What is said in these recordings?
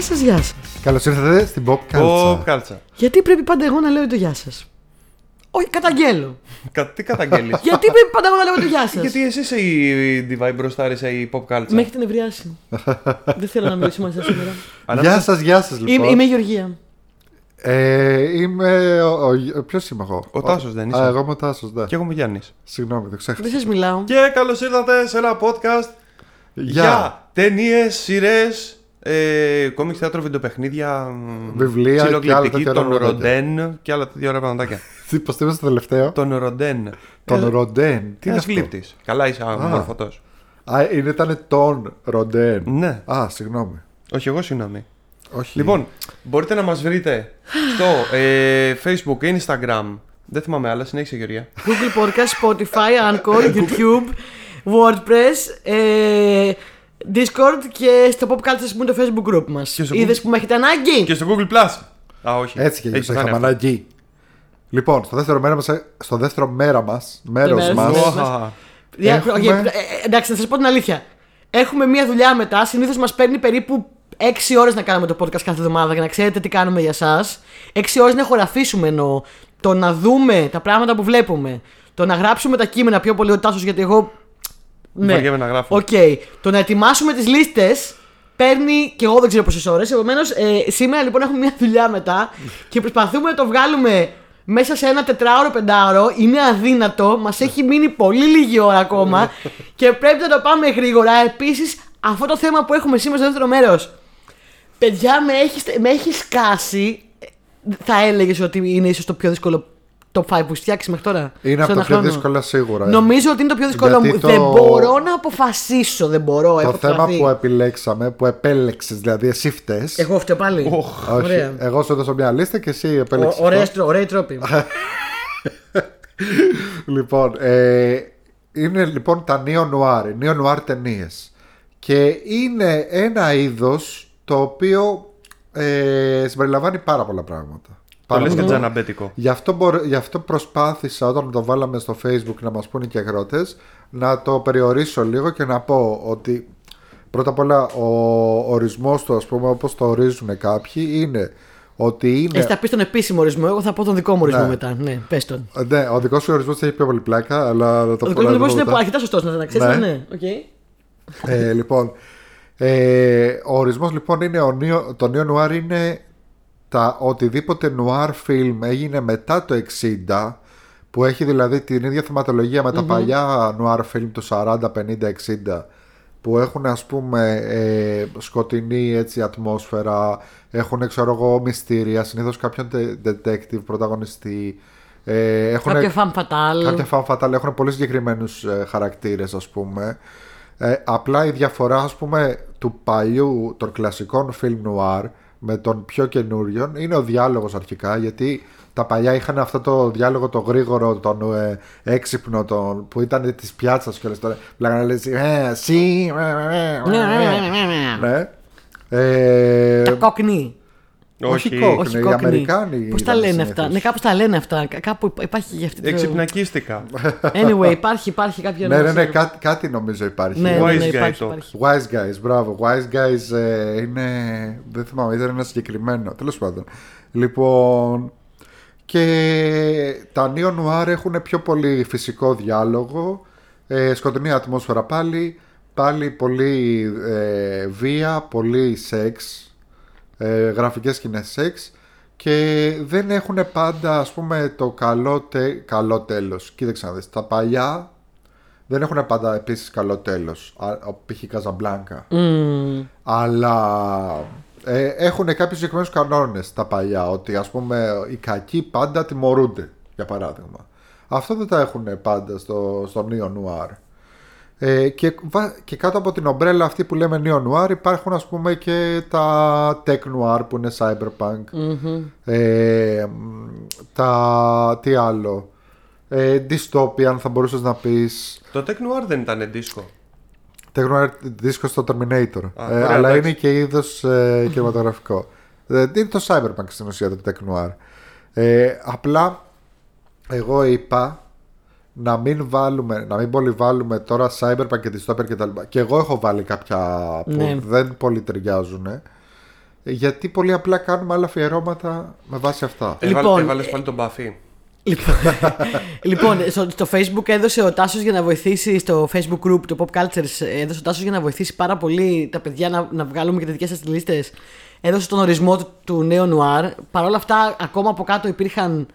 Γεια σας, γεια σας. Καλώς ήρθατε στην Pop Culture. Pop κάλτσα. Γιατί πρέπει πάντα εγώ να λέω το γεια σας. Όχι, καταγγέλω. Κα- Τι καταγγέλει. Γιατί πρέπει πάντα εγώ να λέω το γεια σας. Γιατί εσύ είσαι η Divine μπροστάρισα η Pop κάλτσα. Με έχετε νευριάσει. Δεν θέλω να μιλήσω μαζί σας σήμερα. Γεια σας, γεια σας λοιπόν. Είμαι, είμαι η Γεωργία. Ε, είμαι. Ο, ο, Ποιος είμαι εγώ; Ο Τάσος δεν είσαι; Α, εγώ είμαι ο Τάσος, ναι. Και εγώ είμαι Γιάννης. Συγγνώμη, το ξέχασα. Δεν σας μιλάω. Και καλώς ήρθατε σε ένα podcast Γεια. για ταινίες, σειρές, ε, κόμικ, θέατρο, βιντεοπαιχνίδια, μ, Βιβλία και άλλα ξυλοκληπτική, τέτοια τον ωραία Ροντέν και άλλα τέτοια ωραία πραγματάκια. Τι πώς το είπα στο τελευταίο; τον Ροντέν. Τον Ροντέν. Τι είναι Ένας αυτό; γλύπτης. Καλά, είσαι αμόρφωτο. Α, είναι, ήταν τον Ροντέν. Ναι, Α, συγγνώμη. όχι εγώ, συγγνώμη. Όχι. Λοιπόν, μπορείτε να μας βρείτε στο ε, Facebook, Instagram. Δεν θυμάμαι άλλα, συνέχισε Γεωργία. Google Podcast, Spotify, Anchor, YouTube, WordPress, ε, Discord και στο Pop Culture που είναι το Facebook group μας. Και στο Είδες Google- που με έχετε ανάγκη; Και στο Google Plus. Α, όχι. Έτσι και Έχεις έτσι. Είχαμε κάνει αυτό. ανάγκη. Λοιπόν, στο δεύτερο μέρα, μας, στο δεύτερο μέρα μας, μέρος μέρος μας, μας. Ωχα. Δια- Έχουμε- όχι, ε, ε, εντάξει, να σας πω την αλήθεια. Έχουμε μία δουλειά μετά. Συνήθως μας παίρνει περίπου 6 ώρες να κάνουμε το podcast κάθε εβδομάδα για να ξέρετε τι κάνουμε για εσά. 6 ώρες να ηχογραφήσουμε εννοώ. Το να δούμε τα πράγματα που βλέπουμε. Το να γράψουμε τα κείμενα πιο πολύ ο Τάσος γιατί εγώ. Ναι. Βαριέμαι να γράφω. Οκ. Το να ετοιμάσουμε τις λίστες παίρνει και εγώ δεν ξέρω πόσες ώρες. Επομένως, ε, σήμερα λοιπόν έχουμε μια δουλειά μετά και προσπαθούμε να το βγάλουμε μέσα σε ένα τετράωρο, πεντάωρο. Είναι αδύνατο. Μας έχει μείνει πολύ λίγη ώρα ακόμα και πρέπει να το πάμε γρήγορα. Επίσης, αυτό το θέμα που έχουμε σήμερα στο δεύτερο μέρος. Παιδιά, με έχεις με έχεις σκάσει. Θα έλεγες ότι είναι ίσως το πιο δύσκολο top 5 που έχει φτιάξει μέχρι τώρα. είναι από σε τα ένα πιο χρόνο. δύσκολα σίγουρα. ε. Νομίζω ότι είναι το πιο δύσκολο Γιατί μου. το- Δεν μπορώ να αποφασίσω. Δεν μπορώ. Το έχω θέμα τρελαθεί. που επιλέξαμε, που επέλεξες, δηλαδή εσύ φταίς. Εγώ φταίω πάλι. Οχ. Όχι, Ωραία. εγώ σου έδωσα μια λίστα και εσύ επέλεξες. Ο- ωραίες αυτό. τρο- Ωραίοι τρόποι. Λοιπόν, ε, είναι λοιπόν τα neo noir, οι neo noir ταινίες. Και είναι ένα είδος το οποίο ε, συμπεριλαμβάνει πάρα πολλά πράγματα. Το Πάρα λες και πολλά. τζαναμπέτικο. Γι αυτό, μπορώ- γι' αυτό προσπάθησα όταν το βάλαμε στο facebook να μας πούνε και ακροατές να το περιορίσω λίγο και να πω ότι πρώτα απ' όλα ο ορισμός του ας πούμε όπως το ορίζουν κάποιοι είναι ότι είναι... Εσύ θα πεις τον επίσημο ορισμό, εγώ θα πω τον δικό μου ορισμό Ναι. μετά. Ναι, πες τον. Ναι, ο δικός σου ορισμός έχει πιο πολύ πλάκα αλλά θα το Ο πω δικός μου να το ορισμός πω είναι μετά. αρκετά σωστός, να ξέρεις. Ναι. Ναι, οκ. ε, λοιπόν, ε, ο ορισμός λοιπόν είναι ο νέο, το νέο νουάρ είναι τα οτιδήποτε νουάρ φιλμ έγινε μετά το 60 που έχει δηλαδή την ίδια θεματολογία με τα παλιά νουάρ φιλμ του 40, 50, 60 που έχουν ας πούμε ε, σκοτεινή έτσι ατμόσφαιρα έχουν ξέρω εγώ μυστήρια συνήθως κάποιον de- detective πρωταγωνιστή ε, έχουν Κάποια fan fatal. Κάποια fan fatal έχουν πολύ συγκεκριμένους ε, χαρακτήρες, ας πούμε. Ε, απλά η διαφορά, ας πούμε, του παλιού των κλασικών film noir με τον πιο καινούριων είναι ο διάλογος αρχικά, γιατί τα παλιά είχαν αυτό το διάλογο το γρήγορο, τον ε, έξυπνο, τον, που ήταν της πιάτσας και όλες τώρα. Πλάγανε λες, ε, σι, ε, ε, ε, ε. ναι. Ε, Τα κόκκινη. Όχι Όχι. κόκκινη, Όχι οι κόκκινη. Αμερικάνοι Πώς τα ήταν λένε συνήθως. αυτά; Ναι, κάπως τα λένε αυτά. Κα- Κάπου υπάρχει για αυτή την. Εξυπνακίστηκα. Anyway, υπάρχει, υπάρχει κάποιο. Ναι, ναι, ναι, νόημα. κάτι, κάτι νομίζω υπάρχει. Ναι, ναι, Wise ναι, guy υπάρχει, talk. υπάρχει. Wise Guys, μπράβο. Wise Guys ε, είναι. Δεν θυμάμαι, ήταν ένα συγκεκριμένο. Τέλος πάντων. Λοιπόν. Και τα Neo Noir έχουν πιο πολύ φυσικό διάλογο. Ε, σκοτεινή ατμόσφαιρα πάλι. Πάλι πολύ ε, βία, πολύ σεξ. Ε, γραφικές σκηνές σεξ. Και δεν έχουν πάντα ας πούμε το καλό, τε, καλό τέλος. Κοίταξε να δεις. Τα παλιά δεν έχουν πάντα επίσης καλό τέλος. Α, Π.χ. Καζαμπλάνκα. Μμμ. Αλλά ε, έχουν κάποιους συγκεκριμένους κανόνες τα παλιά. Ότι ας πούμε οι κακοί πάντα τιμωρούνται, για παράδειγμα. Αυτό δεν τα έχουν πάντα στο, στο Neo Noir. Ε, και, βα- και κάτω από την ομπρέλα αυτή που λέμε Neo Noir υπάρχουν ας πούμε και τα Tech Noir που είναι Cyberpunk. Μμμ. Ε, μ, τα... τι άλλο. Ε, dystopian θα μπορούσες να πεις. Το Tech Noir δεν ήταν δίσκο. Τεχνο δίσκο στο Terminator. Α, Ε, ωραία, αλλά εντάξει. είναι και είδος ε, κινηματογραφικό. Ε, είναι το Cyberpunk στην ουσία το Tech Noir. Ε, απλά εγώ είπα να μην βάλουμε, να μην πολύ βάλουμε τώρα Cyberpunk και Dystopia και τα λοιπά. Και εγώ έχω βάλει κάποια που Ναι. δεν πολύ ταιριάζουν. Γιατί πολύ απλά κάνουμε άλλα αφιερώματα με βάση αυτά. Έβαλε, Λοιπόν, έβαλες ε, πάλι τον Buffy. Λοιπόν, λοιπόν στο, στο facebook έδωσε ο Τάσος για να βοηθήσει στο facebook group, το Pop Cultures, έδωσε ο Τάσος για να βοηθήσει πάρα πολύ τα παιδιά να, να βγάλουμε και τις δικές σας τις λίστες. Έδωσε τον ορισμό του, του νέου νουάρ. Παρ' όλα αυτά, ακόμα από κάτω υπήρχαν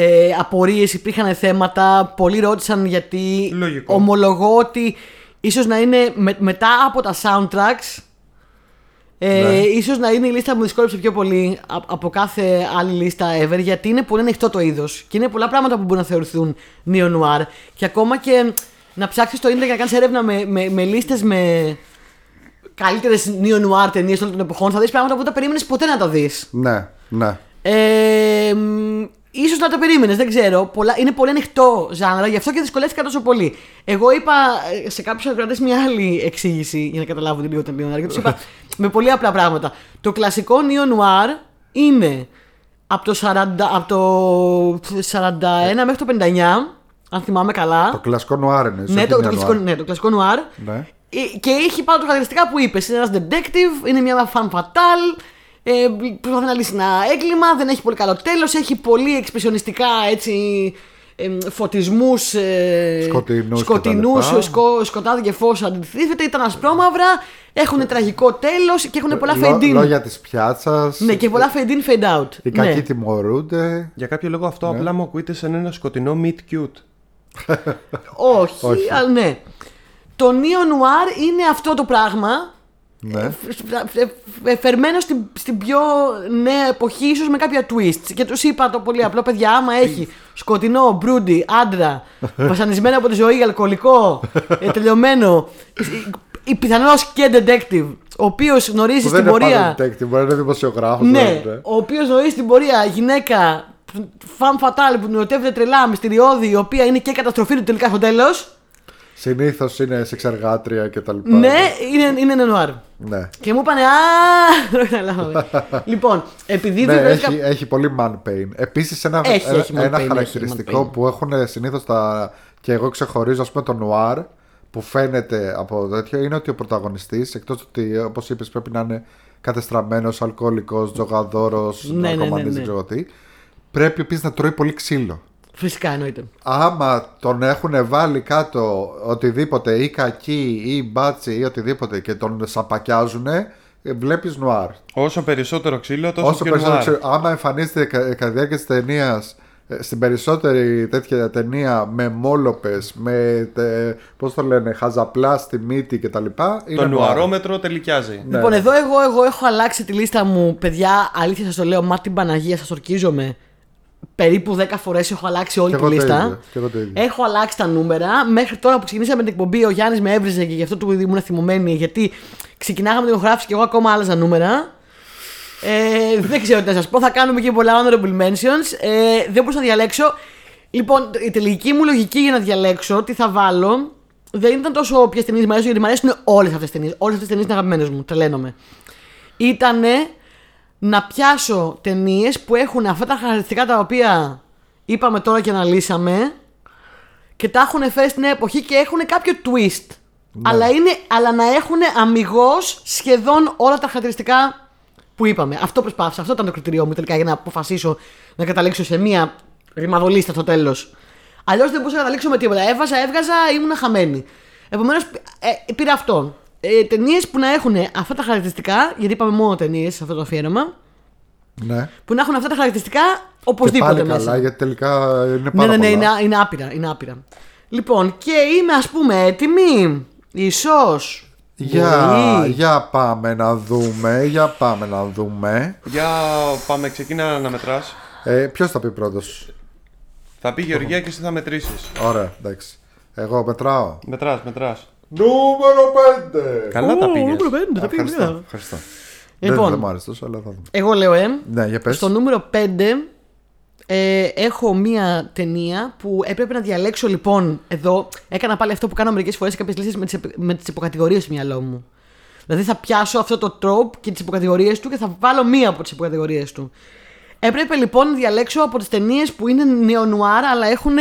ε, απορίες, υπήρχαν θέματα. Πολλοί ρώτησαν γιατί Λογικό. ομολογώ ότι ίσως να είναι με- μετά από τα soundtracks ε, Ναι. Ίσως να είναι η λίστα που μου δυσκόλεψε πιο πολύ α- από κάθε άλλη λίστα ever γιατί είναι πολύ ανοιχτό το είδος και είναι πολλά πράγματα που μπορούν να θεωρηθούν neo-noir και ακόμα και να ψάξεις στο ίντερνετ και να κάνεις έρευνα με, με, με λίστες με καλύτερες neo-noir ταινίες όλων των εποχών θα δεις πράγματα που δεν τα περίμενες ποτέ να τα δεις. Ναι, ναι. Ε, μ, ίσως να το περίμενες, δεν ξέρω. Πολλά, είναι πολύ ανοιχτό ζάνρα, γι' αυτό και δυσκολεύτηκα τόσο πολύ. Εγώ είπα ε, σε κάποιους ακροατές μια άλλη εξήγηση για να καταλάβουν λίγο τον Νίο και τους είπα με πολύ απλά πράγματα. Το κλασικό Neo Noir είναι από το, 40, από το 41 μέχρι το 59, αν θυμάμαι καλά. Το κλασικό νουάρ είναι. Ναι, το, το, κλασικό, ναι, το κλασικό νουάρ. Ναι. Ε, Και έχει πάνω τα χαρακτηριστικά που είπες. Είναι ένας detective, είναι μια fan fatal. Ε, προσπαθεί να λύσει ένα έγκλημα, δεν έχει πολύ καλό τέλος. Έχει πολύ εξπρεσιονιστικά έτσι. Ε, φωτισμούς. Ε, Σκοτεινούς σκοτεινούς, κτλ. σκο, σκοτάδι και φως αντιτίθεται. Ήταν ασπρόμαυρα. Έχουν τραγικό τέλος και έχουν πολλά Λο- fade in. Λόγια της πιάτσας. Ναι, και πολλά fade in, fade out. Οι ναι. κακοί τιμωρούνται. Για κάποιο λόγο αυτό Ναι. απλά μου ακούγεται σαν ένα σκοτεινό meet cute. Όχι, Όχι. αλλά ναι. Το Neo Noir είναι αυτό το πράγμα Ναι. φε- φε- φερμένο στην, στην πιο νέα εποχή, ίσως με κάποια twists. Και τους είπα το πολύ απλό, παιδιά, άμα έχει σκοτεινό, μπρούντι, άντρα, βασανισμένο από τη ζωή, αλκοολικό, ε, τελειωμένο, ή πιθανώ και detective, ο οποίος γνωρίζει Που στην δεν είναι πορεία. πάντα detective, μπορεί να είναι δημοσιογράφος. Ναι, ο οποίος γνωρίζει στην πορεία γυναίκα, φαν φατάλ που νοητεύεται τρελά, μυστηριώδη, η οποία είναι και καταστροφή του τελικά στο τέλος. Συνήθως είναι σεξεργάτρια κτλ. Ναι, είναι, είναι νενοάρ. ναι. Και μου είπανε Α, δεν καταλάβαμε. λοιπόν, επειδή Ναι, βρέθηκα- έχει, έχει πολύ man pain. Επίσης, ένα, Έχει, ένα, έχει man ένα pain, έχει χαρακτηριστικό man pain. που έχουν συνήθως τα. και εγώ ξεχωρίζω, ας πούμε, το noir που φαίνεται από τέτοιο είναι ότι ο πρωταγωνιστής, εκτός ότι όπως είπες, πρέπει να είναι κατεστραμμένος, αλκοολικό, τζογαδόρος, Ναι, ναι, ναι, ναρκωμανής, ναι. δεν ξέρω τι. Πρέπει επίσης να τρώει πολύ ξύλο. Φυσικά εννοείται. Άμα τον έχουν βάλει κάτω οτιδήποτε ή κακή ή μπάτσι ή οτιδήποτε και τον σαπακιάζουν, βλέπεις νουάρ. Όσο περισσότερο ξύλο, τόσο Όσο πιο περισσότερο νουάρ. ξέρω, άμα εμφανίζεται κα- κατά τη διάρκεια της ταινίας, στην περισσότερη τέτοια ταινία με μόλοπες, με τε, πώς το λένε, χαζαπλά στη μύτη κτλ. είναι Το νουάρ. νουαρόμετρο τελικιάζει. Ναι. Λοιπόν, εδώ εγώ, εγώ έχω αλλάξει τη λίστα μου. Παιδιά, αλήθεια σας το λέω, μα την Παναγία σας ορκίζομαι. Περίπου 10 φορές έχω αλλάξει όλη Και τη εγώ το λίστα. ίδιο, και εγώ το ίδιο. Έχω αλλάξει τα νούμερα. Μέχρι τώρα που ξεκινήσαμε την εκπομπή, ο Γιάννης με έβριζε και γι' αυτό του ήμουν θυμωμένη. Γιατί ξεκινάγαμε την ηχογράφηση και εγώ ακόμα άλλαζα νούμερα. Ε, δεν ξέρω τι να σας πω. Θα κάνουμε και πολλά honorable mentions. Ε, δεν μπορούσα να διαλέξω. Λοιπόν, η τελική μου λογική για να διαλέξω τι θα βάλω δεν ήταν τόσο ποιες ταινίες μου αρέσουν, γιατί μου αρέσουν όλες αυτές τις ταινίες. Όλες αυτές τις ταινίες είναι αγαπημένες μου. Τρελαίνομαι. Ήτανε να πιάσω ταινίες που έχουν αυτά τα χαρακτηριστικά τα οποία είπαμε τώρα και αναλύσαμε και τα έχουν φέρει στην νέα εποχή και έχουν κάποιο twist. Αλλά, είναι, αλλά να έχουν αμυγός σχεδόν όλα τα χαρακτηριστικά που είπαμε. Αυτό προσπάθησα. Αυτό ήταν το κριτήριό μου τελικά για να αποφασίσω να καταλήξω σε μία ρημαδολίστα στο τέλος. Αλλιώς δεν μπορούσα να καταλήξω με τίποτα. Έβαζα, έβγαζα, ήμουν χαμένη. Επομένως, ε, πήρα αυτό. Ε, ταινίες που να έχουν αυτά τα χαρακτηριστικά, γιατί είπαμε μόνο ταινίες σε αυτό το αφιέρωμα, Ναι. που να έχουν αυτά τα χαρακτηριστικά Και οπωσδήποτε πάλι μέσα. καλά, γιατί τελικά είναι Ναι, πάρα ναι, ναι, πολλά. είναι, είναι άπειρα, είναι άπειρα. Λοιπόν, και είμαι ας πούμε έτοιμη. Ίσως. Για, Μπορεί. για πάμε να δούμε, για πάμε να δούμε. Για πάμε, ξεκίνα να μετράς. Ε, Ποιος θα πει πρώτος; Θα πει Γεωργία και εσύ θα μετρήσεις. Ωραία, εντάξει. Εγώ μετράω. Μετράς, μετράς. Νούμερο 5! Καλά τα Ω, πήγες. νούμερο πέντε, τα πήγα Ευχαριστώ. καλά. ευχαριστώ. Λοιπόν. Δεν, δεν μου άρεσε τόσο, αλλά θα δούμε. Εγώ λέω, ε. Ναι, για πες. Στο νούμερο 5 ε, έχω μία ταινία που έπρεπε να διαλέξω λοιπόν εδώ. Έκανα πάλι αυτό που κάνω μερικές φορές σε κάποιες λίστες με τις με τις υποκατηγορίες στο μυαλό μου. Δηλαδή θα πιάσω αυτό το τρόπ και τις υποκατηγορίες του και θα βάλω μία από τις υποκατηγορίες του. Έπρεπε λοιπόν να διαλέξω από τις ταινίες που είναι νεονουάρ αλλά έχουν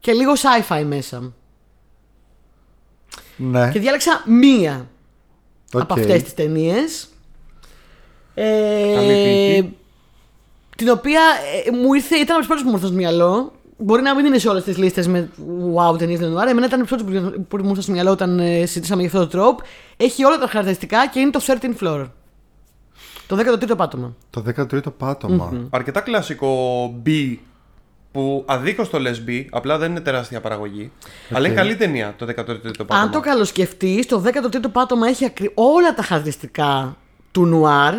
και λίγο sci-fi μέσα. Ναι, Και διάλεξα μία οκ. από αυτές τις ταινίες. Καλή Ε, τύχη. την οποία ε, μου ήρθε, ήταν από τις πρώτες που μου ήρθαν στο μυαλό. Μπορεί να μην είναι σε όλες τις λίστες με neo-noir ταινίες neo-noir. Εμένα ήταν από τις πρώτες που, που μου ήρθαν στο μυαλό όταν ε, συζητήσαμε για αυτό το trope. Έχει όλα τα χαρακτηριστικά και είναι το 13th Floor. Το 13ο πάτωμα. Το 13ο πατωμα Αρκετά κλασικό B που αδίκως το λες B, απλά δεν είναι τεράστια παραγωγή. Αλλά είναι καλή ταινία το 13ο πάτωμα. Αν το καλοσκεφτείς, το 13ο πάτωμα έχει ακρι... όλα τα χαρακτηριστικά του νουάρ.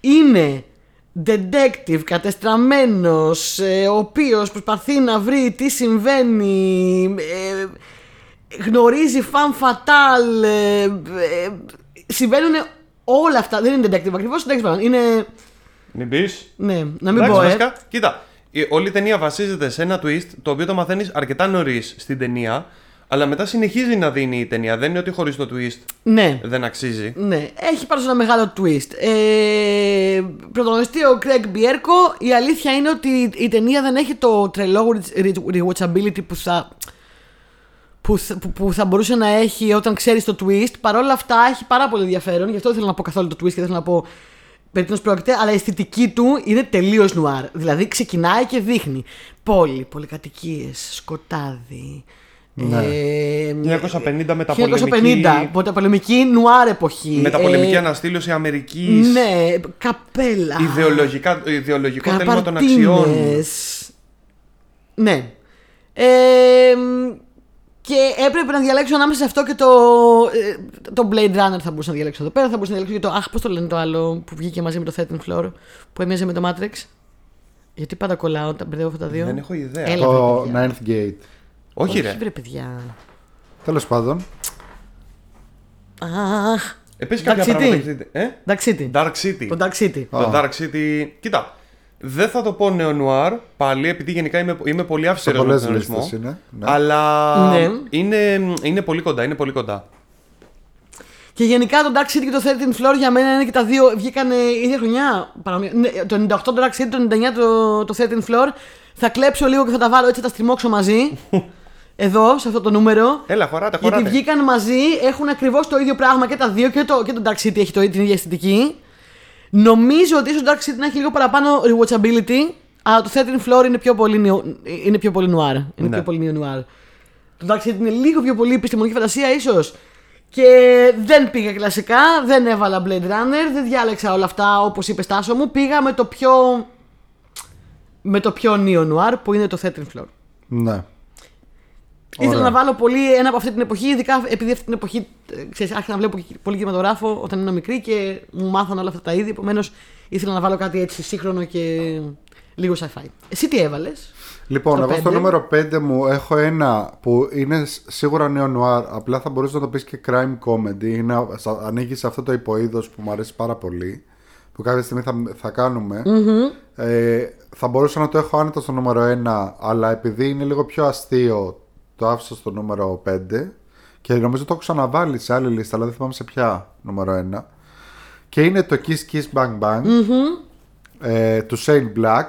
Είναι detective κατεστραμμένος, ε, ο οποίος προσπαθεί να βρει τι συμβαίνει, ε, γνωρίζει fan fatal, ε, ε, συμβαίνουν όλα αυτά. Δεν είναι detective ακριβώς, detective, είναι... Μην πεις. Ναι, να μην Εντάξει, πω, ε. βασικά, κοίτα. Η- Όλη η ταινία βασίζεται σε ένα twist το οποίο το μαθαίνεις αρκετά νωρίς στην ταινία, αλλά μετά συνεχίζει να δίνει η ταινία. Δεν είναι ότι χωρίς το twist Ναι. δεν αξίζει. Ναι, έχει πάντως ένα μεγάλο twist. Ε, πρωταγωνιστεί ο Craig Bierko. Η αλήθεια είναι ότι η ταινία δεν έχει το τρελό re- rewatchability που θα, που, θα- που, που θα μπορούσε να έχει όταν ξέρεις το twist. Παρ' όλα αυτά έχει πάρα πολύ ενδιαφέρον. Γι' αυτό δεν θέλω να πω καθόλου το twist και δεν θέλω να πω περί τίνος πρόκειται. Αλλά η αισθητική του είναι τελείως νουάρ. Δηλαδή ξεκινάει και δείχνει πόλη, πολυκατοικίες, σκοτάδι. Ναι. Ε, 1950 μεταπολεμική, 1950, μεταπολεμική νουάρ εποχή. μεταπολεμική Ε, αναστήλωση Αμερικής, Ναι, καπέλα. ιδεολογικά, ιδεολογικό τέλμα των αξιών. καπαρτίνες. Ναι. Ε, και έπρεπε να διαλέξω ανάμεσα σε αυτό και το, ε, το Blade Runner θα μπορούσα να διαλέξω εδώ πέρα. Θα μπορούσα να διαλέξω και το. Αχ, πώς το λένε το άλλο που βγήκε μαζί με το 13 Floor που έμοιαζε με το Matrix. Γιατί πάντα κολλάω, τα μπερδεύω αυτά τα δύο. Δεν έχω ιδέα. Έλα. Το βρε, παιδιά. Ninth Gate. Όχι, ρε. Όχι, βρε παιδιά. Τέλος πάντων. Αχ. Επίση Dark κάποια City. πράγματα. έχετε- Ε; Dark City. Dark City. Το Dark City. Το Dark City. Κοίτα. Δεν θα το πω νεονουάρ πάλι, επειδή γενικά είμαι, είμαι πολύ Σε αυστηρός με πολλές τον ορισμό. λίστε είναι. Ναι. Αλλά Ναι. είναι, είναι πολύ κοντά, είναι πολύ κοντά. Και γενικά το Dark City και το 13 Floor για μένα είναι και τα δύο. Βγήκαν η ίδια χρονιά. παρόμοια. Ναι, το 98 το Dark City, το 99 το, το 13 Floor. Θα κλέψω λίγο και θα τα βάλω έτσι, θα τα στριμώξω μαζί. εδώ, σε αυτό το νούμερο. Έλα, χωράτε, Γιατί χωράτε. βγήκαν μαζί, έχουν ακριβώς το ίδιο πράγμα και τα δύο και το, και το Dark City έχει το, την ίδια αισθητική. Νομίζω ότι ίσως το Dark City να έχει λίγο παραπάνω rewatchability, αλλά το 13 Floor είναι πιο πολύ, νεο- είναι πιο πολύ noir. Είναι Ναι. πιο πολύ νεο-noir. Το Dark City είναι λίγο πιο πολύ επιστημονική φαντασία, ίσως. Και δεν πήγα κλασικά, δεν έβαλα Blade Runner, δεν διάλεξα όλα αυτά όπως είπε Στάσο μου. Πήγα με το πιο. με το πιο neo-noir που είναι το 13 Floor. ναι. Ήθελα Ωραία. να βάλω πολύ ένα από αυτή την εποχή, ειδικά επειδή αυτή την εποχή ε, ξέρεις, άρχισα να βλέπω και πολύ κινηματογράφο όταν ήμουν μικρή και μου μάθαν όλα αυτά τα είδη. Επομένως ήθελα να βάλω κάτι έτσι σύγχρονο και λίγο sci-fi. Εσύ τι έβαλες; Λοιπόν, Στο εγώ στο πέντε. νούμερο 5 μου έχω ένα που είναι σ- σίγουρα νεο-νουάρ, απλά θα μπορούσες να το πεις και crime comedy. Είναι, σα- ανήκει σε αυτό το υποείδος που μου αρέσει πάρα πολύ, που κάποια στιγμή θα, θα κάνουμε. Ε, θα μπορούσα να το έχω άνετα στο νούμερο 1, αλλά επειδή είναι λίγο πιο αστείο, το άφησα στο νούμερο 5. Και νομίζω το έχω ξαναβάλει σε άλλη λίστα, αλλά δεν θυμάμαι σε ποια νούμερο 1. Και είναι το Kiss Kiss Bang Bang ε, του Shane Black.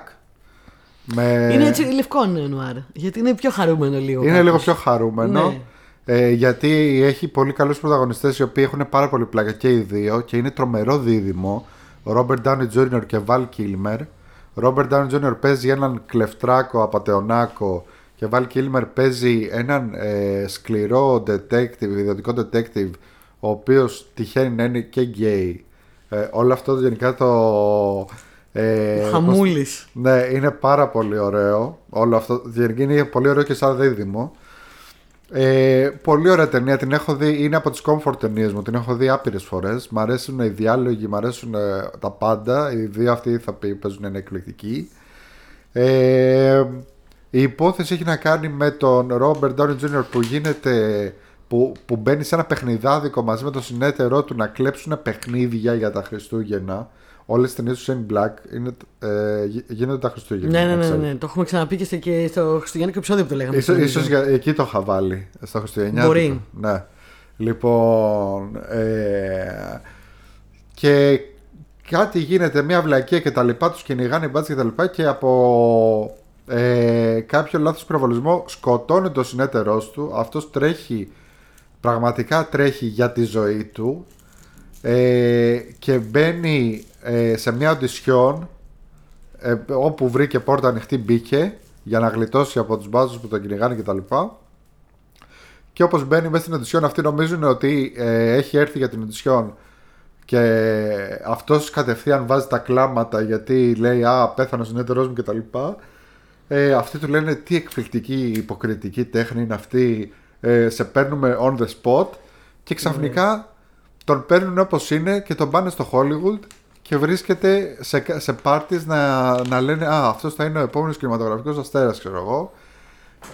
Με... Είναι έτσι λευκό νουάρ. Γιατί είναι πιο χαρούμενο λίγο. Είναι κάπως. λίγο πιο χαρούμενο. Ναι. Ε, γιατί έχει πολύ καλούς πρωταγωνιστές οι οποίοι έχουν πάρα πολύ πλάκα και οι δύο και είναι τρομερό δίδυμο. Ο Robert Downey Jr. και Val Kilmer. Ο Robert Downey Jr. παίζει έναν κλεφτράκο απατεωνάκο και Val Kilmer παίζει έναν ε, σκληρό detective, ιδιωτικό detective ο οποίος τυχαίνει να είναι και γκέι. Ε, όλο αυτό γενικά το... Ε, πώς- Χαμούλης. ναι, είναι πάρα πολύ ωραίο. Όλο αυτό γενικά είναι πολύ ωραίο και σαν δίδυμο. Ε, πολύ ωραία ταινία, την έχω δει, είναι από τις comfort ταινίες μου, την έχω δει άπειρες φορές. Μ' αρέσουν οι διάλογοι, μ' αρέσουν ε, τα πάντα. Οι δύο αυτοί θα παίζουν είναι εκπληκτικοί. Ε, η υπόθεση έχει να κάνει με τον Robert Downey Jr. που γίνεται που, που μπαίνει σε ένα παιχνιδάδικο μαζί με τον συνέτερό του να κλέψουν παιχνίδια για τα Χριστούγεννα. Όλες τις ταινίες του Shane Black είναι, ε, γι- γίνονται τα Χριστούγεννα. Ναι, ναι, να ναι, ναι, ξέρεις. ναι. Το έχουμε ξαναπεί και στο, και στο Χριστουγεννικό επεισόδιο που το λέγαμε. Ίσως, νομίζω. ίσως για, εκεί το είχα βάλει στο Χριστουγεννιάτικο. Μπορεί. Ναι. Λοιπόν. Ε, και κάτι γίνεται, μια βλακία και τα λοιπά, τους κυνηγάνε οι μπάτσες και τα λοιπά και από ε, κάποιο λάθος προβολισμό σκοτώνει το συνέτερός του. Αυτός τρέχει, πραγματικά τρέχει για τη ζωή του ε, και μπαίνει ε, σε μια οντισιόν ε, όπου βρήκε πόρτα ανοιχτή μπήκε για να γλιτώσει από τους μπάζους που τον κυνηγάνε κτλ. Και όπως μπαίνει μέσα στην οντισιόν αυτοί νομίζουν ότι ε, έχει έρθει για την οντισιόν και αυτός κατευθείαν βάζει τα κλάματα γιατί λέει «Α, πέθανε ο συνέτερός μου» κτλ. Ε, αυτοί του λένε τι εκπληκτική υποκριτική τέχνη είναι αυτή, ε, σε παίρνουμε on the spot και ξαφνικά τον παίρνουν όπως είναι και τον πάνε στο Hollywood και βρίσκεται σε, σε parties να, να λένε «Α, αυτός θα είναι ο επόμενος κινηματογραφικός αστέρας», ξέρω εγώ.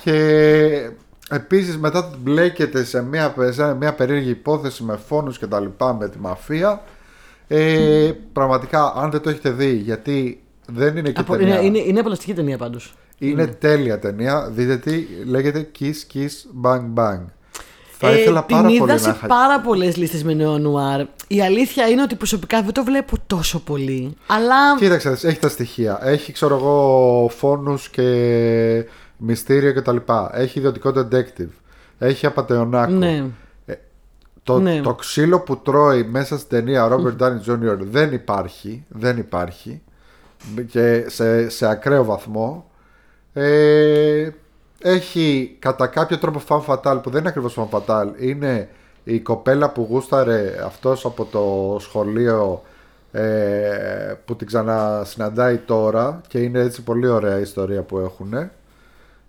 Και επίσης μετά μπλέκεται σε μια, σε μια περίεργη υπόθεση με φόνους και τα λοιπά με τη μαφία. Ε, πραγματικά, αν δεν το έχετε δει, γιατί δεν είναι και Από- ταινία. είναι, είναι, είναι απολαυστική ταινία πάντως. Είναι τέλεια ταινία. Δείτε τι λέγεται Kiss Kiss Bang Bang. Θα Ε, ήθελα πάρα την πολύ είδα σε να είχα. πάρα πολλές λίστες με νέο νουάρ. Η αλήθεια είναι ότι προσωπικά δεν το βλέπω τόσο πολύ. Αλλά. Κοίταξε, έχει τα στοιχεία. Έχει, ξέρω εγώ, φόνους και μυστήρια κτλ. Έχει ιδιωτικό detective. Έχει απαταιωνάκο. Ναι. Το, Ναι. το ξύλο που τρώει μέσα στην ταινία Robert Downey Jr. δεν υπάρχει. Δεν υπάρχει. Και σε, σε ακραίο βαθμό. Ε, έχει κατά κάποιο τρόπο fan fatal που δεν είναι ακριβώς fan fatal. Είναι η κοπέλα που γούσταρε αυτός από το σχολείο ε, που την ξανασυναντάει τώρα και είναι έτσι πολύ ωραία η ιστορία που έχουν.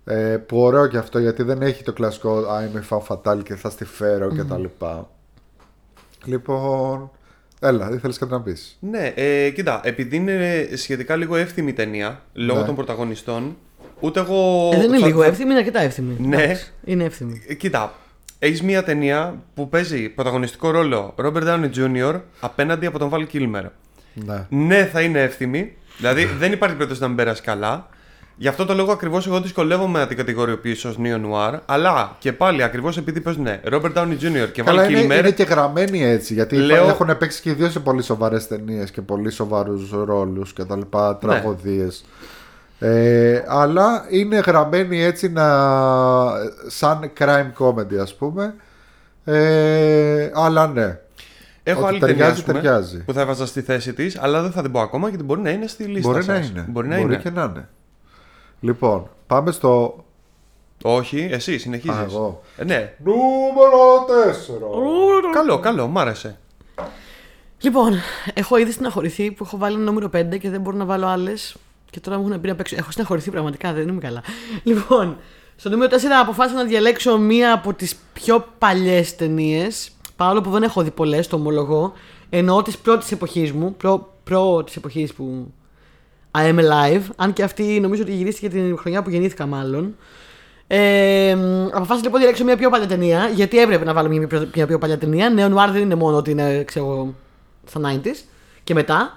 Ε, που ωραίο και αυτό γιατί δεν έχει το κλασικό Α, είμαι fan fatal και θα στη φέρω και τα λοιπά. Λοιπόν, έλα, ήθελες κάτι να πεις; Ναι, ε, κοίτα, επειδή είναι σχετικά λίγο εύθυμη ταινία λόγω Ναι. των πρωταγωνιστών, ούτε εγώ. Ε, δεν είναι θα- λίγο θα- εύθυμη, είναι αρκετά εύθυμη. Ναι. Εντάξει, Είναι εύθυμη. Ε, Κοίτα, έχεις μια ταινία που παίζει πρωταγωνιστικό ρόλο Robert Downey Jr. απέναντι από τον Val Kilmer. Ναι. Ναι, θα είναι εύθυμη. Δηλαδή δεν υπάρχει περίπτωση να μην περάσει καλά. Γι' αυτό το λόγο ακριβώς εγώ δυσκολεύομαι να την κατηγοριοποιήσω ως Neo Noir. Αλλά και πάλι ακριβώς επειδή παίζουν ναι, Robert Downey Jr. και Val Καλά, είναι, Kilmer. είναι και γραμμένοι έτσι. Γιατί Λέω- έχουν παίξει και οι δύο σε πολύ σοβαρές ταινίες και πολύ σοβαρούς ρόλους και τα λοιπά, τραγωδίες. Ε, αλλά είναι γραμμένοι έτσι να. σαν crime comedy, ας πούμε. Ε, αλλά ναι. Έχω Ότι άλλη ταιριάζει, ταινία ας πούμε, ταιριάζει. που θα έβαζα στη θέση της, αλλά δεν θα την πω ακόμα γιατί μπορεί να είναι στη λίστα Μπορεί να σας. είναι. Μπορεί να είναι. και να είναι. Λοιπόν, πάμε στο. Όχι, εσύ συνεχίζεις. Α, εγώ. ναι. Νούμερο 4. Καλό, καλό, μ' άρεσε. Λοιπόν, έχω ήδη στεναχωρηθεί που έχω βάλει ένα νούμερο 5 και δεν μπορώ να βάλω άλλες. Και τώρα μου έχουν πει να παίξω. Έχω στεναχωρηθεί πραγματικά, δεν είμαι καλά. Λοιπόν, στο νούμερο 4 αποφάσισα να διαλέξω μία από τις πιο παλιές ταινίες. Παρόλο που δεν έχω δει πολλές, το ομολογώ. Εννοώ τη πρώτη εποχή μου. Προ, προ τη εποχή που. I am alive. Αν και αυτή νομίζω ότι γυρίστηκε την χρονιά που γεννήθηκα, μάλλον. Ε, μ, αποφάσισα λοιπόν να διαλέξω μια πιο παλιά ταινία, γιατί έπρεπε να βάλω μια, πιο- μια πιο παλιά ταινία. Νέο Νουάρ δεν είναι μόνο ότι είναι ξέρω, εγώ, στα 90s και μετά.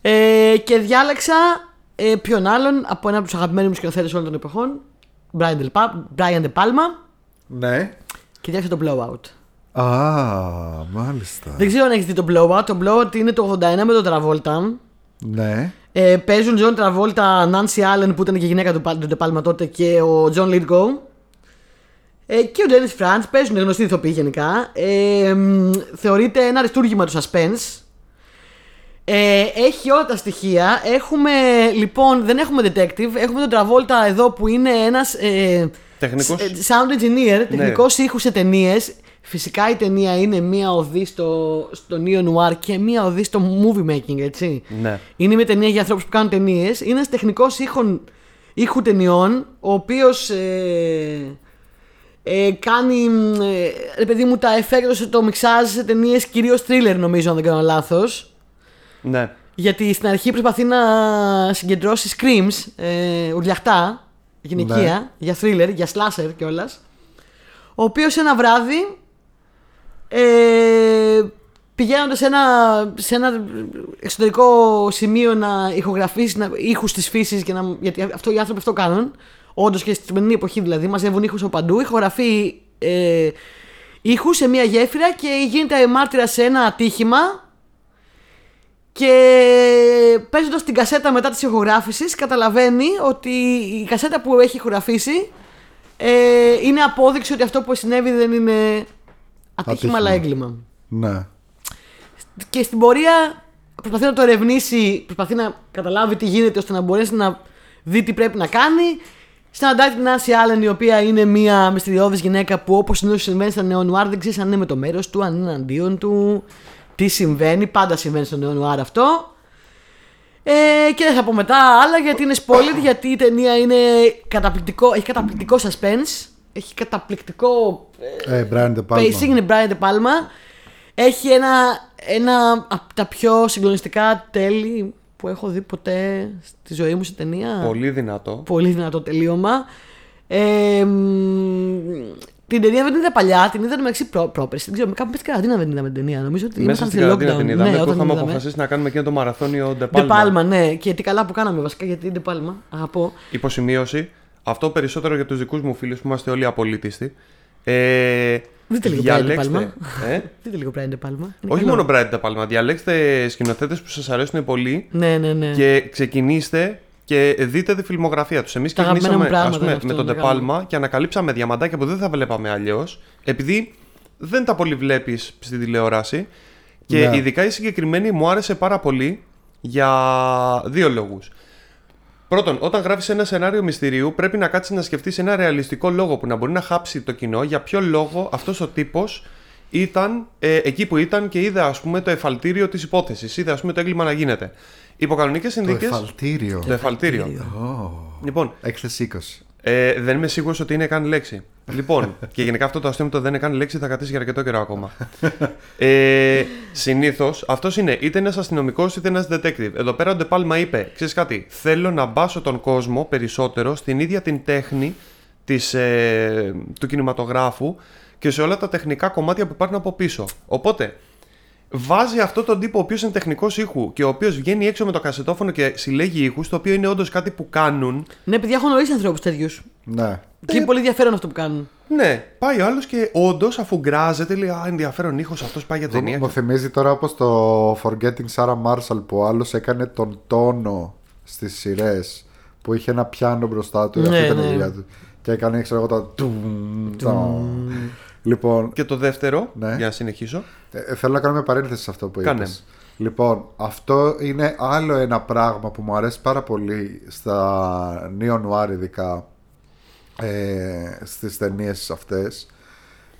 Ε, και διάλεξα ε, ποιον άλλον από ένα από τους αγαπημένους μου σκηνοθέτες όλων των εποχών, Brian De, Pa- Brian De Palma, Ναι. και διάλεξα το Blowout. Α, μάλιστα. Δεν ξέρω αν έχεις δει το Blowout. Το Blowout είναι το 81 με τον Travolta. Ναι. Ε, παίζουν John Travolta, Nancy Allen που ήταν και γυναίκα του, Πα- του De Palma τότε και ο John Lithgow. Ε, και ο Dennis Franz παίζουν γνωστοί ηθοποιοί γενικά. Ε, μ, θεωρείται ένα αριστούργημα του suspense. Ε, έχει όλα τα στοιχεία. Έχουμε λοιπόν, δεν έχουμε detective. Έχουμε τον Travolta εδώ που είναι ένας ε, Τεχνικός. σ- ε, sound engineer, τεχνικός ήχους σε ταινίες. Φυσικά η ταινία είναι μία οδή στο, στο Neo Noir και μία οδή στο movie making, έτσι. Ναι. Είναι μια ταινία για ανθρώπους που κάνουν ταινίες. Είναι ένας τεχνικός ήχου ταινιών, ο οποίος ε, ε, κάνει. μ, Ε, ρε παιδί μου, τα εφέκτο το μιξάζ σε ταινίες κυρίως thriller, νομίζω, αν δεν κάνω λάθος. Ναι. Γιατί στην αρχή προσπαθεί να συγκεντρώσει screams, ε, ουρλιαχτά, γυναικεία, Ναι. για thriller, για slasher κιόλας. Ο οποίος ένα βράδυ ε, πηγαίνοντας σε ένα, σε ένα εξωτερικό σημείο να ηχογραφήσει να, ήχους της φύσης και να, γιατί αυτό οι άνθρωποι αυτό κάνουν όντως και στη σημερινή εποχή δηλαδή μαζεύουν ήχους από παντού ηχογραφεί ε, ήχους σε μια γέφυρα και γίνεται μάρτυρα σε ένα ατύχημα και παίζοντας την κασέτα μετά της ηχογράφησης, καταλαβαίνει ότι η κασέτα που έχει ηχογραφήσει ε, είναι απόδειξη ότι αυτό που συνέβη δεν είναι ατύχημα, Ατύχημα. αλλά έγκλημα. Ναι. Και στην πορεία προσπαθεί να το ερευνήσει, προσπαθεί να καταλάβει τι γίνεται ώστε να μπορέσει να δει τι πρέπει να κάνει. Συναντάει την Νάση Άλεν, η οποία είναι μια μυστηριώδης γυναίκα που όπως συνήθως συμβαίνει στα νέο νουάρ δεν ξέρεις αν είναι με το μέρος του, αν είναι αντίον του, τι συμβαίνει. Πάντα συμβαίνει στο νέο νουάρ αυτό. Ε, και δεν θα πω μετά άλλα γιατί είναι spoiler, γιατί η ταινία είναι καταπληκτικό, έχει καταπληκτικό suspense, έχει καταπληκτικό ε, Ε, Brian De Palma. pacing, είναι Brian De Palma. Έχει ένα, ένα από τα πιο συγκλονιστικά τέλη που έχω δει ποτέ στη ζωή μου σε ταινία. Πολύ δυνατό. Πολύ δυνατό τελείωμα. Ε, μ, την ταινία δεν την είδα παλιά, την είδα μεταξύ προ, πρόπερση. Δεν ξέρω, κάπου πες καραντίνα δεν την είδαμε την ταινία. Νομίζω ότι Μέσα ήμασταν στην σε καραντίνα lockdown. την είδαμε ναι, που όταν την είχαμε είδαμε. αποφασίσει να κάνουμε εκείνο το μαραθώνιο De De Palma. Palma, ναι. Και τι καλά που κάναμε βασικά γιατί De Palma. Αγαπώ. Υποσημείωση. Αυτό περισσότερο για τους δικούς μου φίλους που είμαστε όλοι απολύτιστοι. Ε, Δείτε λίγο Brian De διαλέξτε. Ε, Δείτε λίγο Brian De Palma. Είναι όχι καλό. μόνο Brian De Palma. Διαλέξτε σκηνοθέτες που σας αρέσουν πολύ Ναι, ναι, ναι. και ξεκινήστε και δείτε τη φιλμογραφία τους. Εμείς Τα αγαπημένα μου ξεκινήσαμε ας πράγματα πούμε, είναι με αυτό, τον De μεγάλο. Palma και ανακαλύψαμε διαμαντάκια που δεν θα βλέπαμε αλλιώς. Επειδή δεν τα πολύ βλέπεις στην τηλεόραση. Και Ναι. ειδικά η συγκεκριμένη μου άρεσε πάρα πολύ για δύο λόγους. Πρώτον, όταν γράφεις ένα σενάριο μυστηρίου, πρέπει να κάτσεις να σκεφτείς ένα ρεαλιστικό λόγο που να μπορεί να χάψει το κοινό για ποιο λόγο αυτός ο τύπος ήταν ε, εκεί που ήταν και είδε ας πούμε το εφαλτήριο της υπόθεσης. Είδε ας πούμε το έγκλημα να γίνεται. Υπό κανονικές Το συνθήκε. εφαλτήριο. Το εφαλτήριο. Ω, Λοιπόν, Έκθεση 20. ε, δεν είμαι σίγουρος ότι είναι καν λέξη. Λοιπόν, και γενικά αυτό το αστείο με το δεν είναι καν λέξη θα κρατήσει για αρκετό καιρό ακόμα. ε, Συνήθως αυτός είναι είτε ένας αστυνομικός είτε ένας detective. Εδώ πέρα ο Ντεπάλμα είπε: Ξέρεις κάτι, θέλω να μπάσω τον κόσμο περισσότερο στην ίδια την τέχνη της, ε, του κινηματογράφου και σε όλα τα τεχνικά κομμάτια που υπάρχουν από πίσω. Οπότε, βάζει αυτό τον τύπο ο οποίος είναι τεχνικός ήχου και ο οποίος βγαίνει έξω με το κασετόφωνο και συλλέγει ήχους, το οποίο είναι όντως κάτι που κάνουν. Ναι, παιδιά, έχω γνωρίσει ανθρώπους τέτοιους. Ναι. Και είναι πολύ ενδιαφέρον αυτό που κάνουν. Ναι, πάει ο άλλος και όντως αφού γκράζεται λέει Α, ενδιαφέρον ήχος αυτός πάει για ταινία. Μου θυμίζει τώρα όπως το Forgetting Sarah Marshall που ο άλλος έκανε τον τόνο στις σειρές που είχε ένα πιάνο μπροστά του. Ναι, αυτή ήταν η ναι. δουλειά του. Και έκανε, ξέρω εγώ, τα. Τουμ, τουμ. Λοιπόν, Και το δεύτερο, Ναι. για να συνεχίσω. ε, θέλω να κάνω μια παρένθεση σε αυτό που Κάνε. είπες. Λοιπόν, αυτό είναι άλλο ένα πράγμα που μου αρέσει πάρα πολύ στα Neo Noir ειδικά ε, στις ταινίες αυτές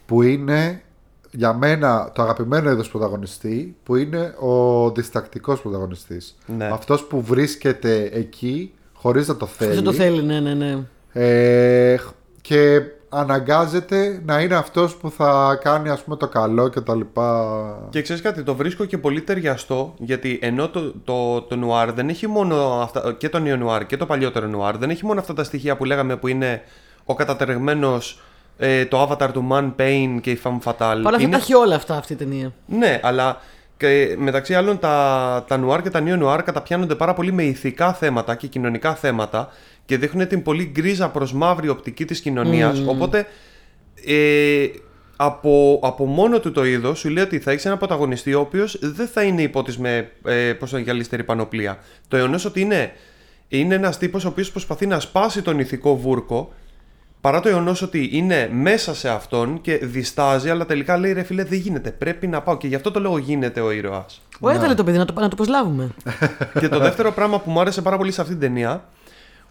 που είναι για μένα το αγαπημένο είδος πρωταγωνιστή που είναι ο διστακτικός πρωταγωνιστής. Ναι. Αυτός που βρίσκεται εκεί χωρίς να το θέλει. Δεν το θέλει, ναι, ναι, ναι. Ε, και αναγκάζεται να είναι αυτός που θα κάνει ας πούμε το καλό και τα λοιπά. Και ξέρεις κάτι, το βρίσκω και πολύ ταιριαστό γιατί ενώ το, το, το νουάρ δεν έχει μόνο αυτά, και το νέο νουάρ και το παλιότερο νουάρ δεν έχει μόνο αυτά τα στοιχεία που λέγαμε που είναι ο κατατρεγμένος ε, το avatar του Man Pain και η Femme Fatale. Παρ' όλα αυτά Είναι- τα έχει όλα αυτά αυτή η ταινία. Ναι, αλλά και μεταξύ άλλων τα, τα νουάρ και τα νέο νουάρ καταπιάνονται πάρα πολύ με ηθικά θέματα και κοινωνικά θέματα και δείχνουν την πολύ γκρίζα προς μαύρη οπτική της κοινωνίας. Οπότε ε, από, από μόνο του το είδος σου λέει ότι θα έχεις ένα πρωταγωνιστή ο οποίος δεν θα είναι υπότης με ε, πώς το γυαλίστερη πανοπλία. Το γεγονός ότι είναι, είναι ένας τύπος ο οποίος προσπαθεί να σπάσει τον ηθικό βούρκο Παρά το γεγονός ότι είναι μέσα σε αυτόν και διστάζει, αλλά τελικά λέει ρε φίλε, δεν γίνεται. Πρέπει να πάω. Και γι' αυτό το λόγο γίνεται ο ήρωας. Ωραία ήταν το παιδί, να το, να το προσλάβουμε. και το δεύτερο πράγμα που μου άρεσε πάρα πολύ σε αυτή την ταινία,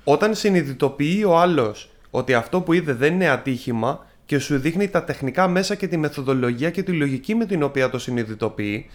όταν συνειδητοποιεί ο άλλος ότι αυτό που είδε δεν είναι ατύχημα και σου δείχνει τα τεχνικά μέσα και τη μεθοδολογία και τη λογική με την οποία το συνειδητοποιεί.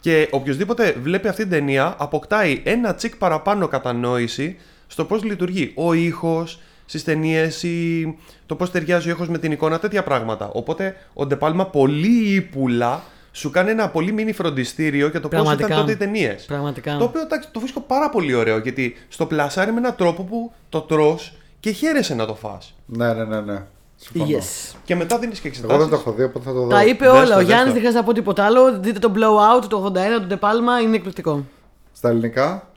Και οποιοδήποτε βλέπει αυτή την ταινία αποκτάει ένα τσικ παραπάνω κατανόηση στο πώς λειτουργεί ο ήχος στις ταινίες ή το πώς ταιριάζει ο ήχος με την εικόνα, τέτοια πράγματα. Οπότε ο Ντεπάλμα πολύ ύπουλα σου κάνει ένα πολύ μίνι φροντιστήριο για το πώς ήταν Πραγματικά. τότε οι ταινίες. Πραγματικά. Το οποίο εντάξει, το βρίσκω πάρα πολύ ωραίο γιατί στο πλασάρει με έναν τρόπο που το τρως και χαίρεσαι να το φας. Ναι, ναι, ναι, ναι. Συμφωνώ. Yes. Και μετά δίνεις και Εγώ δεν εξετάσεις. το έχω δει, οπότε θα το δω. Τα είπε Δες όλα. το, Ο δες Γιάννης το. δεν χρειάζεται να πω τίποτα άλλο. Δείτε το blowout το 81 του Ντεπάλμα, είναι εκπληκτικό. Στα ελληνικά.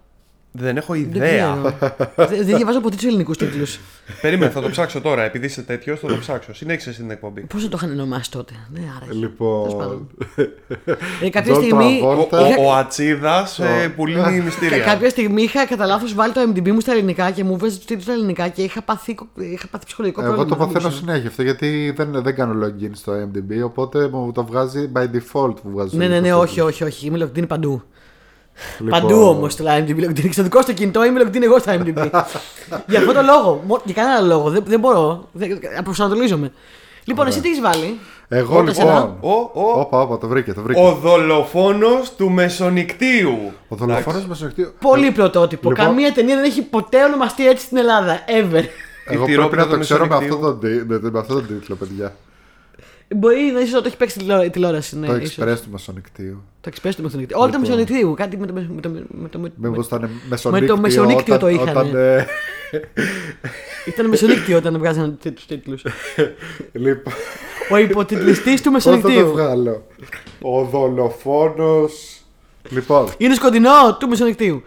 Δεν έχω Δεν ιδέα. ξέρω. Δεν δεν διαβάζω ποτέ τους ελληνικούς τίτλους. Περίμενε, θα το ψάξω τώρα. Επειδή είσαι τέτοιος, θα το ψάξω. Συνέχισε στην εκπομπή. Πώς δεν το είχαν ονομάσει τότε; Ναι, άρα. Τέλος Λοιπόν. πάντων. Ε, κάποια John στιγμή. Ο, Travolta. ο, είχα- ο Ατσίδας ε, που λύνει κα- μυστήρια. Κάποια στιγμή είχα κατά λάθος βάλει το MDB μου στα ελληνικά και μου βάζει τους τίτλους στα ελληνικά και είχα πάθει, είχα πάθει ψυχολογικό Εγώ πρόβλημα. το δεν παθαίνω μπορούσα. συνέχεια αυτό γιατί δεν, δεν κάνω login στο IMDb οπότε μου το βγάζει by default που βγάζει. Ναι, ο ναι, ναι, ελληνικός όχι, όχι, όχι. Είμαι locked in παντού. Λοιπόν, Παντού όμως το IMDb λογοτεχνή. Στο δικό στο κινητό είμαι λογοτεχνή εγώ στο IMDb. Για αυτό το λόγο. μο- Για κανένα λόγο. Δεν, δεν μπορώ. Δεν, απροσανατολίζομαι. Λοιπόν, εσύ τι έχεις βάλει; Εγώ Πρώτα εσένα. λοιπόν. Ο, ο, Όπα, όπα, το βρήκε, το βρήκε. ο δολοφόνος του Μεσονικτίου. Ο δολοφόνος μα εχτύο. Πολύ πρωτότυπο. Λοιπόν. Καμία ταινία δεν έχει ποτέ ονομαστεί έτσι στην Ελλάδα. Ever. Εγώ Η πρέπει να τυρόπιτα το του ξέρω με Μεσονικτίου. αυτόν τον, τι- με, με αυτόν τον τίτλο, παιδιά. Μπορεί να ίσω το έχει παίξει τηλεόρα- τηλεόραση. Ναι, το ίσως. εξπρέ του Μεσονικτίου. Το εξπρέσιο του Μεσονύκτιου. Όλα τα Λοιπόν. Μεσονύκτιου. Κάτι με το. Με το, με το, με, Μήπως με, ήταν μεσονύκτιο. Μεσονύκτιο όταν- το είχανε. Όταν, ε, ήταν Μεσονύκτιο όταν βγάζανε του τίτλους. λοιπόν, Ο υποτιτλιστής του πώς θα το Μεσονύκτιου. βγάλω; Ο δολοφόνος. Λοιπόν, Είναι σκοτεινό του Μεσονύκτιου.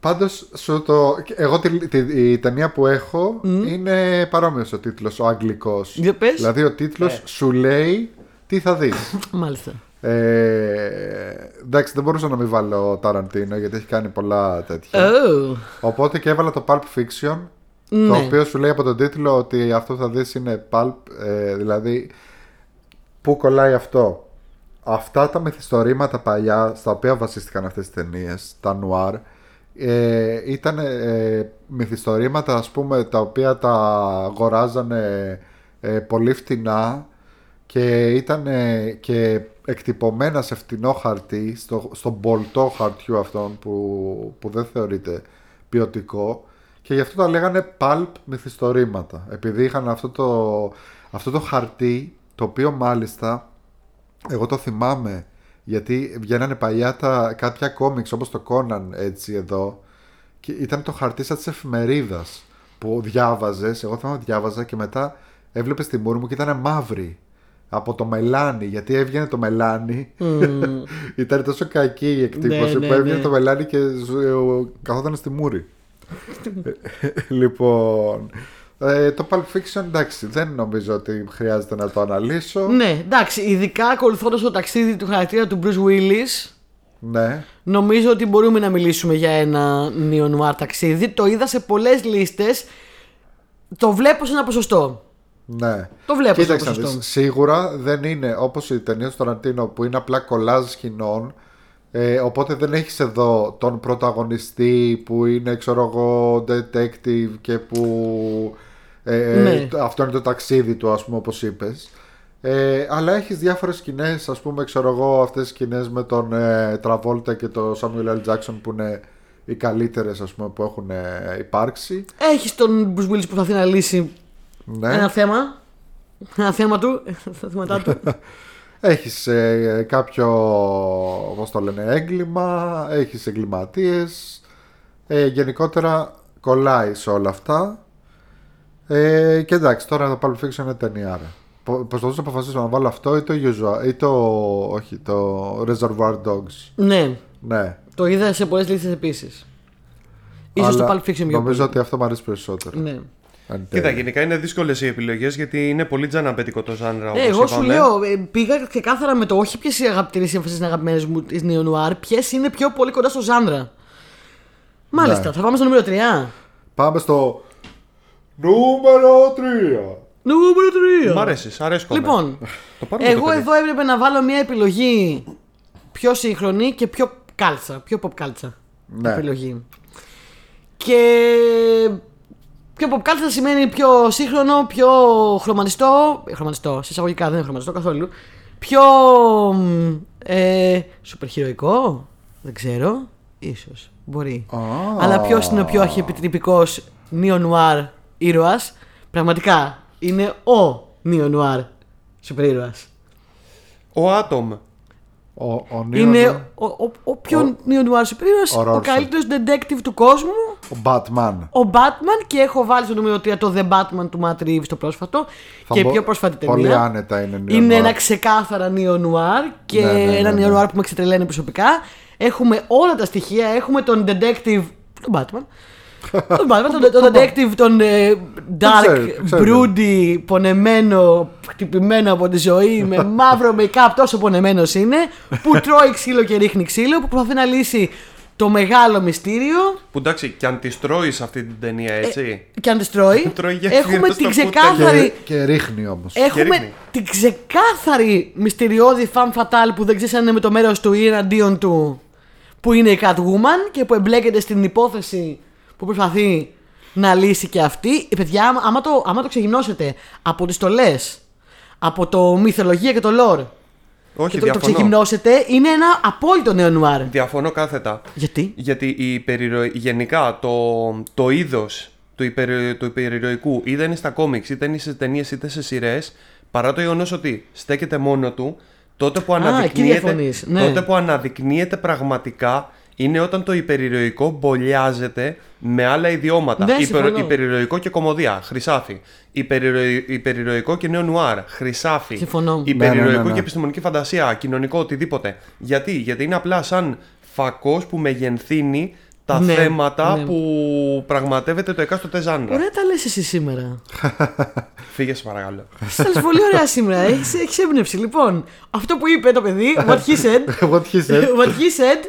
Πάντως σου το. Εγώ τη, τη- η ταινία που έχω είναι παρόμοιος ο τίτλος, ο αγγλικός. Για πες. Δηλαδή ο τίτλος Ε. σου λέει τι θα δεις. Μάλιστα. Ε, εντάξει, δεν μπορούσα να μην βάλω Ταραντίνο γιατί έχει κάνει πολλά τέτοια. Oh. Οπότε και έβαλα το Pulp Fiction. Το Ναι. οποίο σου λέει από τον τίτλο ότι αυτό που θα δεις είναι Pulp. ε, δηλαδή, πού κολλάει αυτό. Αυτά τα μυθιστορήματα παλιά στα οποία βασίστηκαν αυτές τις ταινίες, τα νουάρ, ε, ήταν ε, μυθιστορήματα ας πούμε τα οποία τα αγοράζανε ε, πολύ φτηνά και ήταν ε, και εκτυπωμένα σε φτηνό χαρτί στο, στον πολτό χαρτιού αυτόν που, που δεν θεωρείται ποιοτικό και γι' αυτό τα λέγανε pulp μυθιστορήματα. Επειδή είχαν αυτό το, αυτό το χαρτί το οποίο μάλιστα εγώ το θυμάμαι γιατί βγαίνανε παλιά τα, κάποια κόμιξ όπως το Conan έτσι εδώ και ήταν το χαρτί σαν της εφημερίδας που διάβαζες, εγώ θυμάμαι ότι διάβαζα και μετά έβλεπες τη μούρη μου και ήταν μαύρη από το μελάνι, γιατί έβγαινε το μελάνι. ήταν τόσο κακή η εκτύπωση Ναι, ναι, που έβγαινε ναι. το μελάνι και ζου- καθόταν στη μούρη. λοιπόν, ε, το Pulp Fiction εντάξει, δεν νομίζω ότι χρειάζεται να το αναλύσω. Ναι, εντάξει, ειδικά ακολουθώντας το ταξίδι του χαρακτήρα του Bruce Willis, Ναι. νομίζω ότι μπορούμε να μιλήσουμε για ένα νεο-νουάρ ταξίδι. Το είδα σε πολλές λίστες. Το βλέπω σε ένα ποσοστό. Ναι. Το βλέπω Κοίταξε στο να ποσοστό. δεις, Σίγουρα δεν είναι όπως οι ταινίε του Ταραντίνο που είναι απλά κολλάζ σκηνών. Ε, οπότε δεν έχεις εδώ τον πρωταγωνιστή που είναι ξέρω εγώ detective και που ε, Ναι. το- αυτό είναι το ταξίδι του ας πούμε όπως είπες ε, αλλά έχεις διάφορες σκηνές ας πούμε ξέρω εγώ αυτές τις σκηνές με τον ε, Travolta και τον Samuel L. Jackson που είναι οι καλύτερες ας πούμε που έχουν ε, υπάρξει Έχεις τον Bruce Willis που προσπαθεί να λύσει ναι. ένα θέμα. Ένα θέμα του. Τα θέματα του. Έχεις ε, κάποιο, πώς το λένε, έγκλημα, έχεις εγκληματίες, ε, γενικότερα κολλάει σε όλα αυτά. Ε, και εντάξει, τώρα το Pulp Fiction είναι ταινιάρα. Πο- Προσπαθούσα να αποφασίσω να βάλω αυτό ή το usual, ή το, όχι, το Reservoir Dogs. ναι, Ναι. το είδα σε πολλές λίστες επίσης. σω το Αλλά Pulp Fiction πιο Νομίζω πολύ. ότι αυτό μου αρέσει περισσότερο. Ναι. Εν Κοίτα, τέλει. γενικά είναι δύσκολες οι επιλογές γιατί είναι πολύ τζαναπέτικο το ζάνρα. Ε, όπως εγώ σου είπαμε. λέω, ε, πήγα ξεκάθαρα με το όχι ποιες οι αγαπητές σύμφωνα είναι αγαπημένες μου τη Neo Noir, ποιες είναι πιο πολύ κοντά στο ζάνδρα. Μάλιστα, Ναι. θα πάμε στο νούμερο 3. Πάμε στο νούμερο 3. Νούμερο 3. Μ' αρέσεις, αρέσκομαι. Λοιπόν, Το πάρουμε το εγώ παιδί. εδώ έπρεπε να βάλω μια επιλογή πιο σύγχρονη και πιο κάλτσα, πιο pop κάλτσα Ναι. επιλογή. Και πιο pop κάλτσα σημαίνει πιο σύγχρονο, πιο χρωματιστό, ε, χρωματιστό, σε εισαγωγικά δεν είναι χρωματιστό καθόλου, πιο μ, ε, σούπερ χειροϊκό, δεν ξέρω, ίσως, μπορεί. Α. Αλλά ποιο είναι ο πιο αρχιεπιτρυπικός νeo-noir ήρωας, πραγματικά είναι ο neo-noir σούπερ ήρωας. Ο Άτομ. Ο, ο Είναι Neo- ο, ο, ο πιο neo-noir σούπερ ήρωας, Ο ο, Rorschach. καλύτερος detective του κόσμου, ο Batman. ο Batman και έχω βάλει στο νούμερο 3 το The Batman του Matt Reeves το πρόσφατο Θα και μπο- πιο πρόσφατη ταινία. Πολύ άνετα είναι neo Είναι noir. ένα ξεκάθαρα neo-noir και Ναι, ναι, ναι, ένα ναι. neo-noir που με ξετρελαίνει προσωπικά. Έχουμε όλα τα στοιχεία. Έχουμε τον detective. τον Batman. Τον Batman, τον, τον detective, τον ε, dark, ξέρω, ξέρω. broody, πονεμένο, χτυπημένο από τη ζωή, με μαύρο make-up, τόσο πονεμένος είναι, που τρώει ξύλο και ρίχνει ξύλο, που προσπαθεί να λύσει το μεγάλο μυστήριο. Που εντάξει, και αν τη τρώει αυτή την ταινία, έτσι. Και αν τις τρώει, Τρώει γέφυρα έχουμε στο την κούτελο. ξεκάθαρη. Και, και ρίχνει όμως. Έχουμε ρίχνει. την ξεκάθαρη μυστηριώδη fan fatal που δεν ξέρεις αν είναι με το μέρος του ή εναντίον του. Που είναι η Catwoman και που εμπλέκεται στην υπόθεση που προσπαθεί να λύσει και αυτή. Ε, παιδιά, άμα, άμα το, άμα το ξεγυμνώσετε από τις στολές, από το μυθολογία και το lore Όχι, και το, το διαφωνώ. ξεγυμνώσετε, είναι ένα απόλυτο νέο νουάρ. Διαφωνώ κάθετα. Γιατί; Γιατί η υπερηρωη- γενικά το, το είδος του, υπερη... του υπερηρωικού είτε είναι στα κόμιξ, είτε είναι σε ταινίες είτε σε σειρές, παρά το γεγονός ότι στέκεται μόνο του, τότε που, εκεί αναδεικνύεται, διαφωνείς, ναι. τότε που αναδεικνύεται πραγματικά είναι όταν το υπερηρωικό μπολιάζεται με άλλα ιδιώματα. Ναι, συμφωνώ. υπερηρωικό και κομμωδία, χρυσάφι. Υπερηρωη- Υπερηρωικό και νέο νουάρ, χρυσάφι. Συμφωνώ. Υπερηρωικό Ναι, ναι, ναι, ναι. και επιστημονική φαντασία, κοινωνικό, οτιδήποτε. Γιατί, Γιατί είναι απλά σαν φακός που μεγενθύνει τα Ναι, θέματα ναι. που πραγματεύεται το εκάστοτε ζάνρα. Ωραία τα λες εσύ σήμερα. Φύγε, σε παρακαλώ. Στα λες πολύ ωραία σήμερα. Έχεις, έχεις έμπνευση. Λοιπόν, αυτό που είπε το παιδί, what he said, What he said. what he said,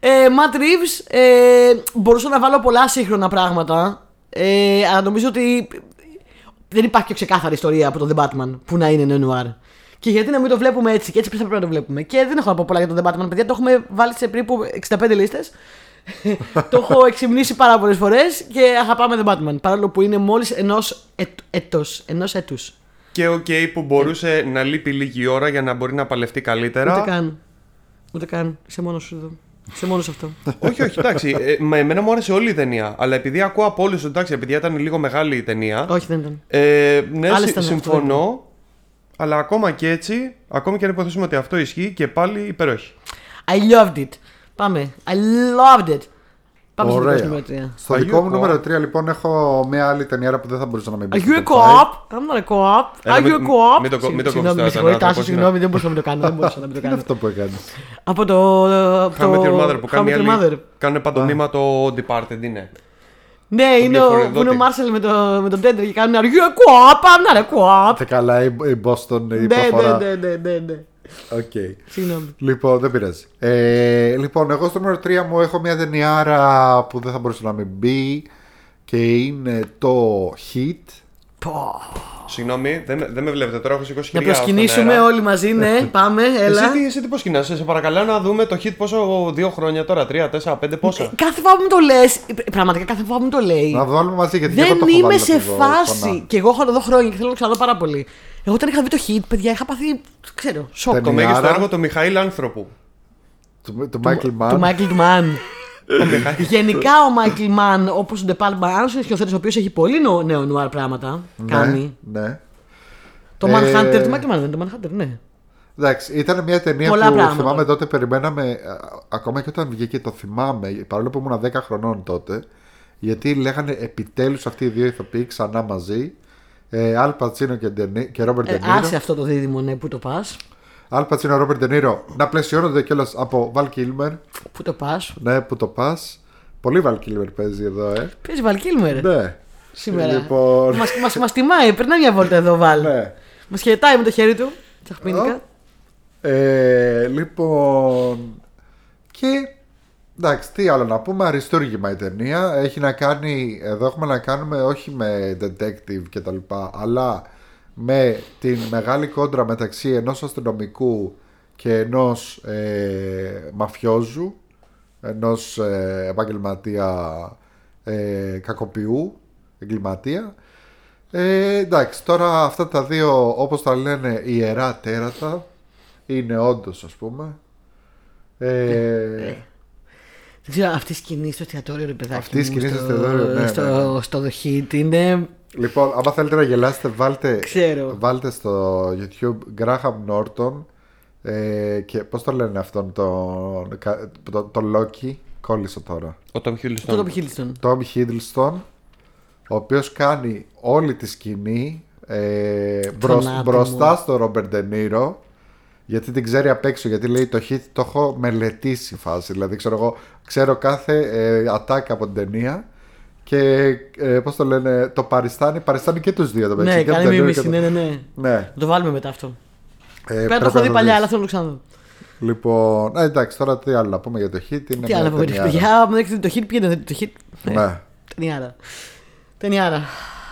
ε, Matt Reeves, ε, μπορούσα να βάλω πολλά σύγχρονα πράγματα, ε, αλλά νομίζω ότι δεν υπάρχει πιο ξεκάθαρη ιστορία από τον The Batman που να είναι neo-noir. Και γιατί να μην το βλέπουμε έτσι, και έτσι πρέπει να το βλέπουμε. Και δεν έχω να πω πολλά για τον The Batman, παιδιά. Το έχουμε βάλει σε περίπου 65 λίστες. το έχω εξυμνήσει πάρα πολλές φορές και αγαπάμε The Batman. Παρόλο που είναι μόλις ενός έτος. Ενός έτους. Και οκ που μπορούσε να λείπει λίγη ώρα για να μπορεί να παλευτεί καλύτερα. Ούτε καν. Ούτε καν. Είσαι μόνος σου εδώ. Είσαι μόνος σε αυτό. όχι, όχι, εντάξει. Ε, μα εμένα μου άρεσε όλη η ταινία. Αλλά επειδή ακούω από όλους, εντάξει, επειδή ήταν λίγο μεγάλη η ταινία. Όχι, δεν ήταν. Ε, ναι, Άλλες συ- ήταν αυτό, συμφωνώ. Αλλά ακόμα και έτσι, ακόμη και αν υποθέσουμε ότι αυτό ισχύει και πάλι υπερόχει. I loved it. Πάμε. I loved it. Πάμε στο Ωραία. δικό σου νούμερο 3. Στο Are δικό you μου a νούμερο 3 λοιπόν έχω μια άλλη ταινία που δεν θα μπορούσα να μην πει. Are στο you a top five. co-op? I'm not a co-op. Έλα, Are μην- you a co-op? μην το κο- μην το Συγγνώμη, κόψεις με τώρα, συγχωρείτε, να Άσο, το πω, συγγνώμη, δεν μπορούσα να μην το κάνω. Δεν μπορούσα να μην το Τι είναι κάνω. αυτό που έκανες. Από το. από How Met το- Your Mother που How κάνει Met Your άλλη. Mother. Κάνουν παντονίμα το Departed είναι. Ναι, είναι ο, διαφορετικό που είναι ο τι. Μάρσελ με, το, με τον Τέντερ και κάνουν Are you a co-op? I'm not a co-op. Τε καλά η η Boston η Ναι, ναι, προφορά. ναι, ναι, ναι, ναι. Οκ. Συγγνώμη. Λοιπόν, δεν πειράζει. Ε, λοιπόν, εγώ στο νούμερο 3 μου έχω μια ταινιάρα που δεν θα μπορούσε να μην μπει και είναι το Hit. Πω. Συγγνώμη, δεν, με- δεν με βλέπετε τώρα, έχω σηκώσει Να χιλιά στον προσκυνήσουμε αέρα. όλοι μαζί, ναι. Πάμε, έλα. Εσύ, τι- εσύ τι πώ κοινά, σε παρακαλώ να δούμε το hit πόσο, δύο χρόνια τώρα, τρία, τέσσερα, πέντε πόσα; Κάθε φορά που μου το λες, πραγματικά κάθε φορά που μου το λέει. Να το βάλουμε μαζί γιατί και εγώ Δεν το έχω είμαι βάλει σε να το δω φάση. ξανά. Και εγώ έχω να το δω χρόνια και θέλω να το ξαναδώ πάρα πολύ. Εγώ όταν είχα δει το hit, παιδιά, είχα πάθει. ξέρω, σοκ. Ταινία. Το μέγιστο Άρα- έργο του Μιχαήλ Άνθρωπου. Του, του Michael Mann. Του Michael Mann. Ο Μιχαήλ. Γενικά ο Michael Mann, όπως ο De Palma, αν είναι σκηνοθέτη ο οποίος έχει πολύ νο- νέο νουάρ πράγματα. Ναι, Κάνει. ναι. Το Ε, Manhunter του Michael Mann, δεν είναι το Manhunter, ναι. Εντάξει, ήταν μια ταινία Πολλά που πράγματα. θυμάμαι τότε περιμέναμε, α, ακόμα και όταν βγήκε το θυμάμαι, παρόλο που ήμουν 10 χρονών τότε, γιατί λέγανε επιτέλους αυτοί οι δύο ηθοποιοί ξανά μαζί, ε, Αλ Πατσίνο και, Ντενί- και Ρόμπερτ Ε, Ντενίρο. άσε αυτό το δίδυμο, ναι, πού το πας. Αλ Πατσίνο, Ρόμπερτ Ντενίρο, να πλαισιώνονται κιόλας από Βαλ Κίλμερ. Πού το πας. Ναι, που το πας. Πολύ Βαλ Κίλμερ παίζει εδώ, ε. Παίζει Βαλκίλμερ Ναι. σήμερα. Λοιπόν, Μας, μας, μας τιμάει, περνάει μια βόλτα εδώ, Βαλ. ναι. Μας χαιρετάει με το χέρι του. Τσαχπίνικα. Ε, λοιπόν. Και εντάξει, τι άλλο να πούμε. Αριστούργημα η ταινία. Έχει να κάνει. Εδώ έχουμε να κάνουμε όχι με detective και τα λοιπά, αλλά με την μεγάλη κόντρα μεταξύ ενός αστυνομικού και ενός ε, μαφιόζου ενός ε, επαγγελματία ε, κακοποιού εγκληματία ε, εντάξει, τώρα αυτά τα δύο, όπως τα λένε, ιερά τέρατα, είναι όντως, ας πούμε. Ε, Δεν ξέρω, αυτή η σκηνή στο εστιατόριο, ρε παιδάκι. Αυτή η μου, σκηνή στο εστιατόριο, ναι, στο, ναι. στο The Hit είναι. λοιπόν, άμα θέλετε να γελάσετε, βάλτε, Ξέρω. βάλτε στο YouTube Graham Norton ε, και πώς το λένε αυτόν τον το, το, Loki, κόλλησα τώρα. Ο Τόμ Το Χιούλιστον. Tom Hiddleston. Tom Hiddleston, ο οποίος κάνει όλη τη σκηνή ε, μπροσ- άτομο. μπροστά στο Robert De Niro γιατί την ξέρει απ' έξω, γιατί λέει το hit το έχω μελετήσει φάση, δηλαδή ξέρω εγώ, ξέρω κάθε ε, ατάκα από την ταινία και ε, πώς το λένε, το παριστάνει, παριστάνει και τους δύο το μεταξύ, Ναι, και τον κάνει De Niro μίμηση, και ναι, τον- ναι, ναι. Ναι. Να το βάλουμε μετά αυτό. Ε, Πρέπει να το έχω δει το παλιά, δεις. αλλά θέλω να το ξαναδώ. Λοιπόν, ε, εντάξει, τώρα τι άλλο να πούμε για το hit. Είναι Τι άλλο να πούμε για το hit. Για να δείξετε το hit, πήγαινε το hit. Ναι. Ταινιάρα. Ταινιάρα.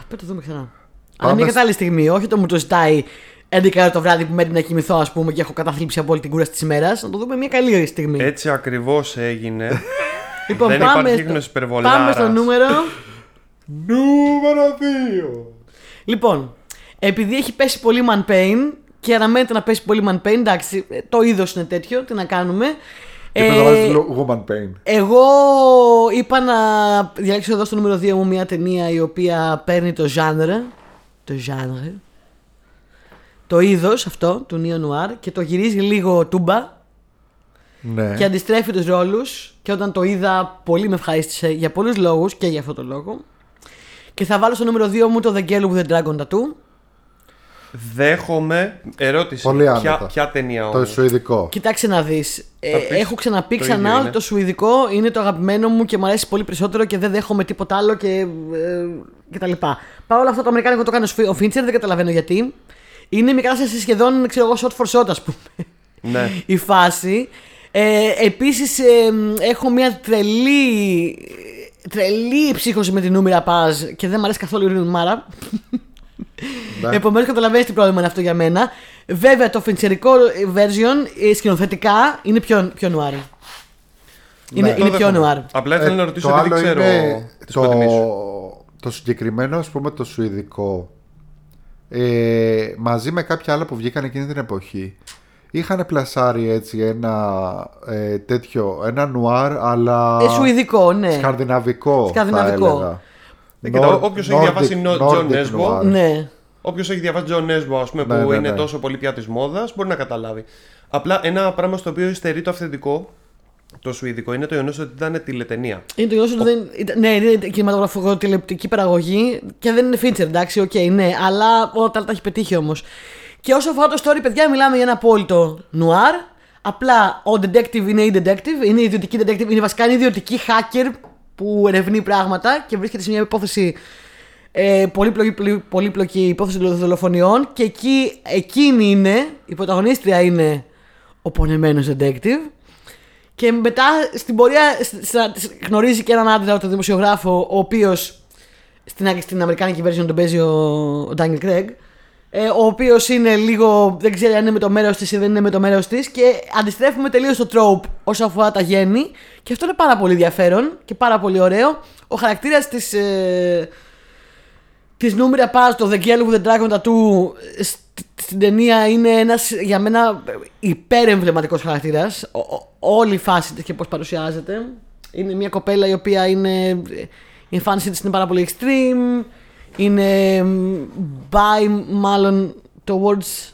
Πρέπει να το δούμε ξανά. Αλλά Πάμε μια σ- κατάλληλη στιγμή. Όχι το μου το ζητάει 11 ώρα το βράδυ που μένει να κοιμηθώ, ας πούμε, και έχω καταθλίψει από όλη την κούραση της ημέρας. Να το δούμε μια καλή στιγμή. Έτσι ακριβώς έγινε. λοιπόν, δεν πάμε, υπάρχει στο- ίχνος υπερβολάρας. πάμε στο νούμερο. Νούμερο 2. λοιπόν, επειδή έχει πέσει πολύ man pain και αναμένεται να πέσει πολύ man pain, εντάξει, ε, το είδος είναι τέτοιο, τι να κάνουμε. Και Ε, το βάζει woman pain. Εγώ είπα να διαλέξω εδώ στο νούμερο 2 μου μια ταινία η οποία παίρνει το genre. Το genre. Το είδος αυτό του Neo Noir και το γυρίζει λίγο τούμπα Ναι. και αντιστρέφει τους ρόλους και όταν το είδα πολύ με ευχαρίστησε για πολλούς λόγους και για αυτό το λόγο. Και θα βάλω στο νούμερο 2 μου το The Girl with the Dragon Tattoo. Δέχομαι. Ερώτηση. Πολύ ποια, άνετα. ποια ταινία Το όμως; σουηδικό. Κοιτάξτε να δεις, ε, Θα πεις έχω ξαναπεί το ξανά ίδιο ότι είναι. το σουηδικό είναι το αγαπημένο μου και μου αρέσει πολύ περισσότερο και δεν δέχομαι τίποτα άλλο και, ε, και τα λοιπά. Παρ' όλα αυτά το αμερικάνικο το κάνει ο Σφι- ο Φίντσερ, δεν καταλαβαίνω γιατί. Είναι μια κατάσταση σχεδόν, ξέρω εγώ, shot for shot, ας πούμε, Ναι. η φάση. Ε, επίσης, ε, έχω μια τρελή, τρελή ψύχωση με την νούμερα Παζ και δεν μου αρέσει καθόλου η Ρίν Μάρα. Ναι. Επομένως, καταλαβαίνεις τι πρόβλημα είναι αυτό για μένα. Βέβαια, το φιντσερικό version ε, σκηνοθετικά είναι πιο, πιο νουάρι. Είναι, Ναι. είναι Το πιο δέχομαι. νουάρ. Απλά ήθελα να ρωτήσω το γιατί δεν άλλο ξέρω είναι τις το, προτιμήσεις. το συγκεκριμένο, ας πούμε, το σουηδικό. Ε, μαζί με κάποια άλλα που βγήκαν εκείνη την εποχή είχαν πλασάρει έτσι ένα ε, τέτοιο, ένα νουάρ αλλά Ε, σουηδικό, ναι. σκανδιναβικό Σκανδιναβικό. θα έλεγα. Ε, κοίτα, Nord- όποιος έχει Nordic- διαβάσει Νο- Jo Nordic Nesbo, noir. Ναι. Όποιος έχει διαβάσει Jo Nesbo, ας πούμε, Ναι, που ναι, είναι ναι. τόσο πολύ πια της μόδας, μπορεί να καταλάβει. Απλά ένα πράγμα στο οποίο υστερεί το αυθεντικό, το σουηδικό, είναι το γεγονός ότι ήταν τηλεταινία. Είναι το γεγονός ότι δεν. ήταν- Ναι, είναι κινηματογραφικό τηλεοπτική παραγωγή και δεν είναι feature, εντάξει, οκ, ναι, αλλά όλα τα άλλα τα έχει πετύχει όμως. Και όσο αφορά το story, παιδιά, μιλάμε για ένα απόλυτο νουάρ. Απλά ο detective είναι η detective, είναι η ιδιωτική detective, είναι βασικά είναι ιδιωτική hacker που ερευνεί πράγματα και βρίσκεται σε μια υπόθεση ε, πολύπλοκη, πολύ- πολύπλοκη υπόθεση δολοφονιών και εκεί, εκείνη είναι, η πρωταγωνίστρια είναι ο πονεμένος detective και μετά στην πορεία σ- σ- γνωρίζει και έναν άντρα, τον δημοσιογράφο, ο οποίος στην, στην Αμερικάνικη version τον παίζει ο, ο Daniel Craig. Ε, ο οποίος είναι λίγο. δεν ξέρει αν είναι με το μέρος της ή δεν είναι με το μέρος της. Και αντιστρέφουμε τελείως το trope όσο αφορά τα γέννη. Και αυτό είναι πάρα πολύ ενδιαφέρον και πάρα πολύ ωραίο. Ο χαρακτήρας της. Ε, Της Νούμερα Paz, το The Girl with the Dragon Tattoo σ- στην ταινία είναι ένας για μένα υπερεμβληματικός χαρακτήρας. Ο- ο- όλη η φάση της και πώς παρουσιάζεται. Είναι μια κοπέλα η οποία είναι... Η εμφάνισή της είναι πάρα πολύ extreme. Είναι by μάλλον towards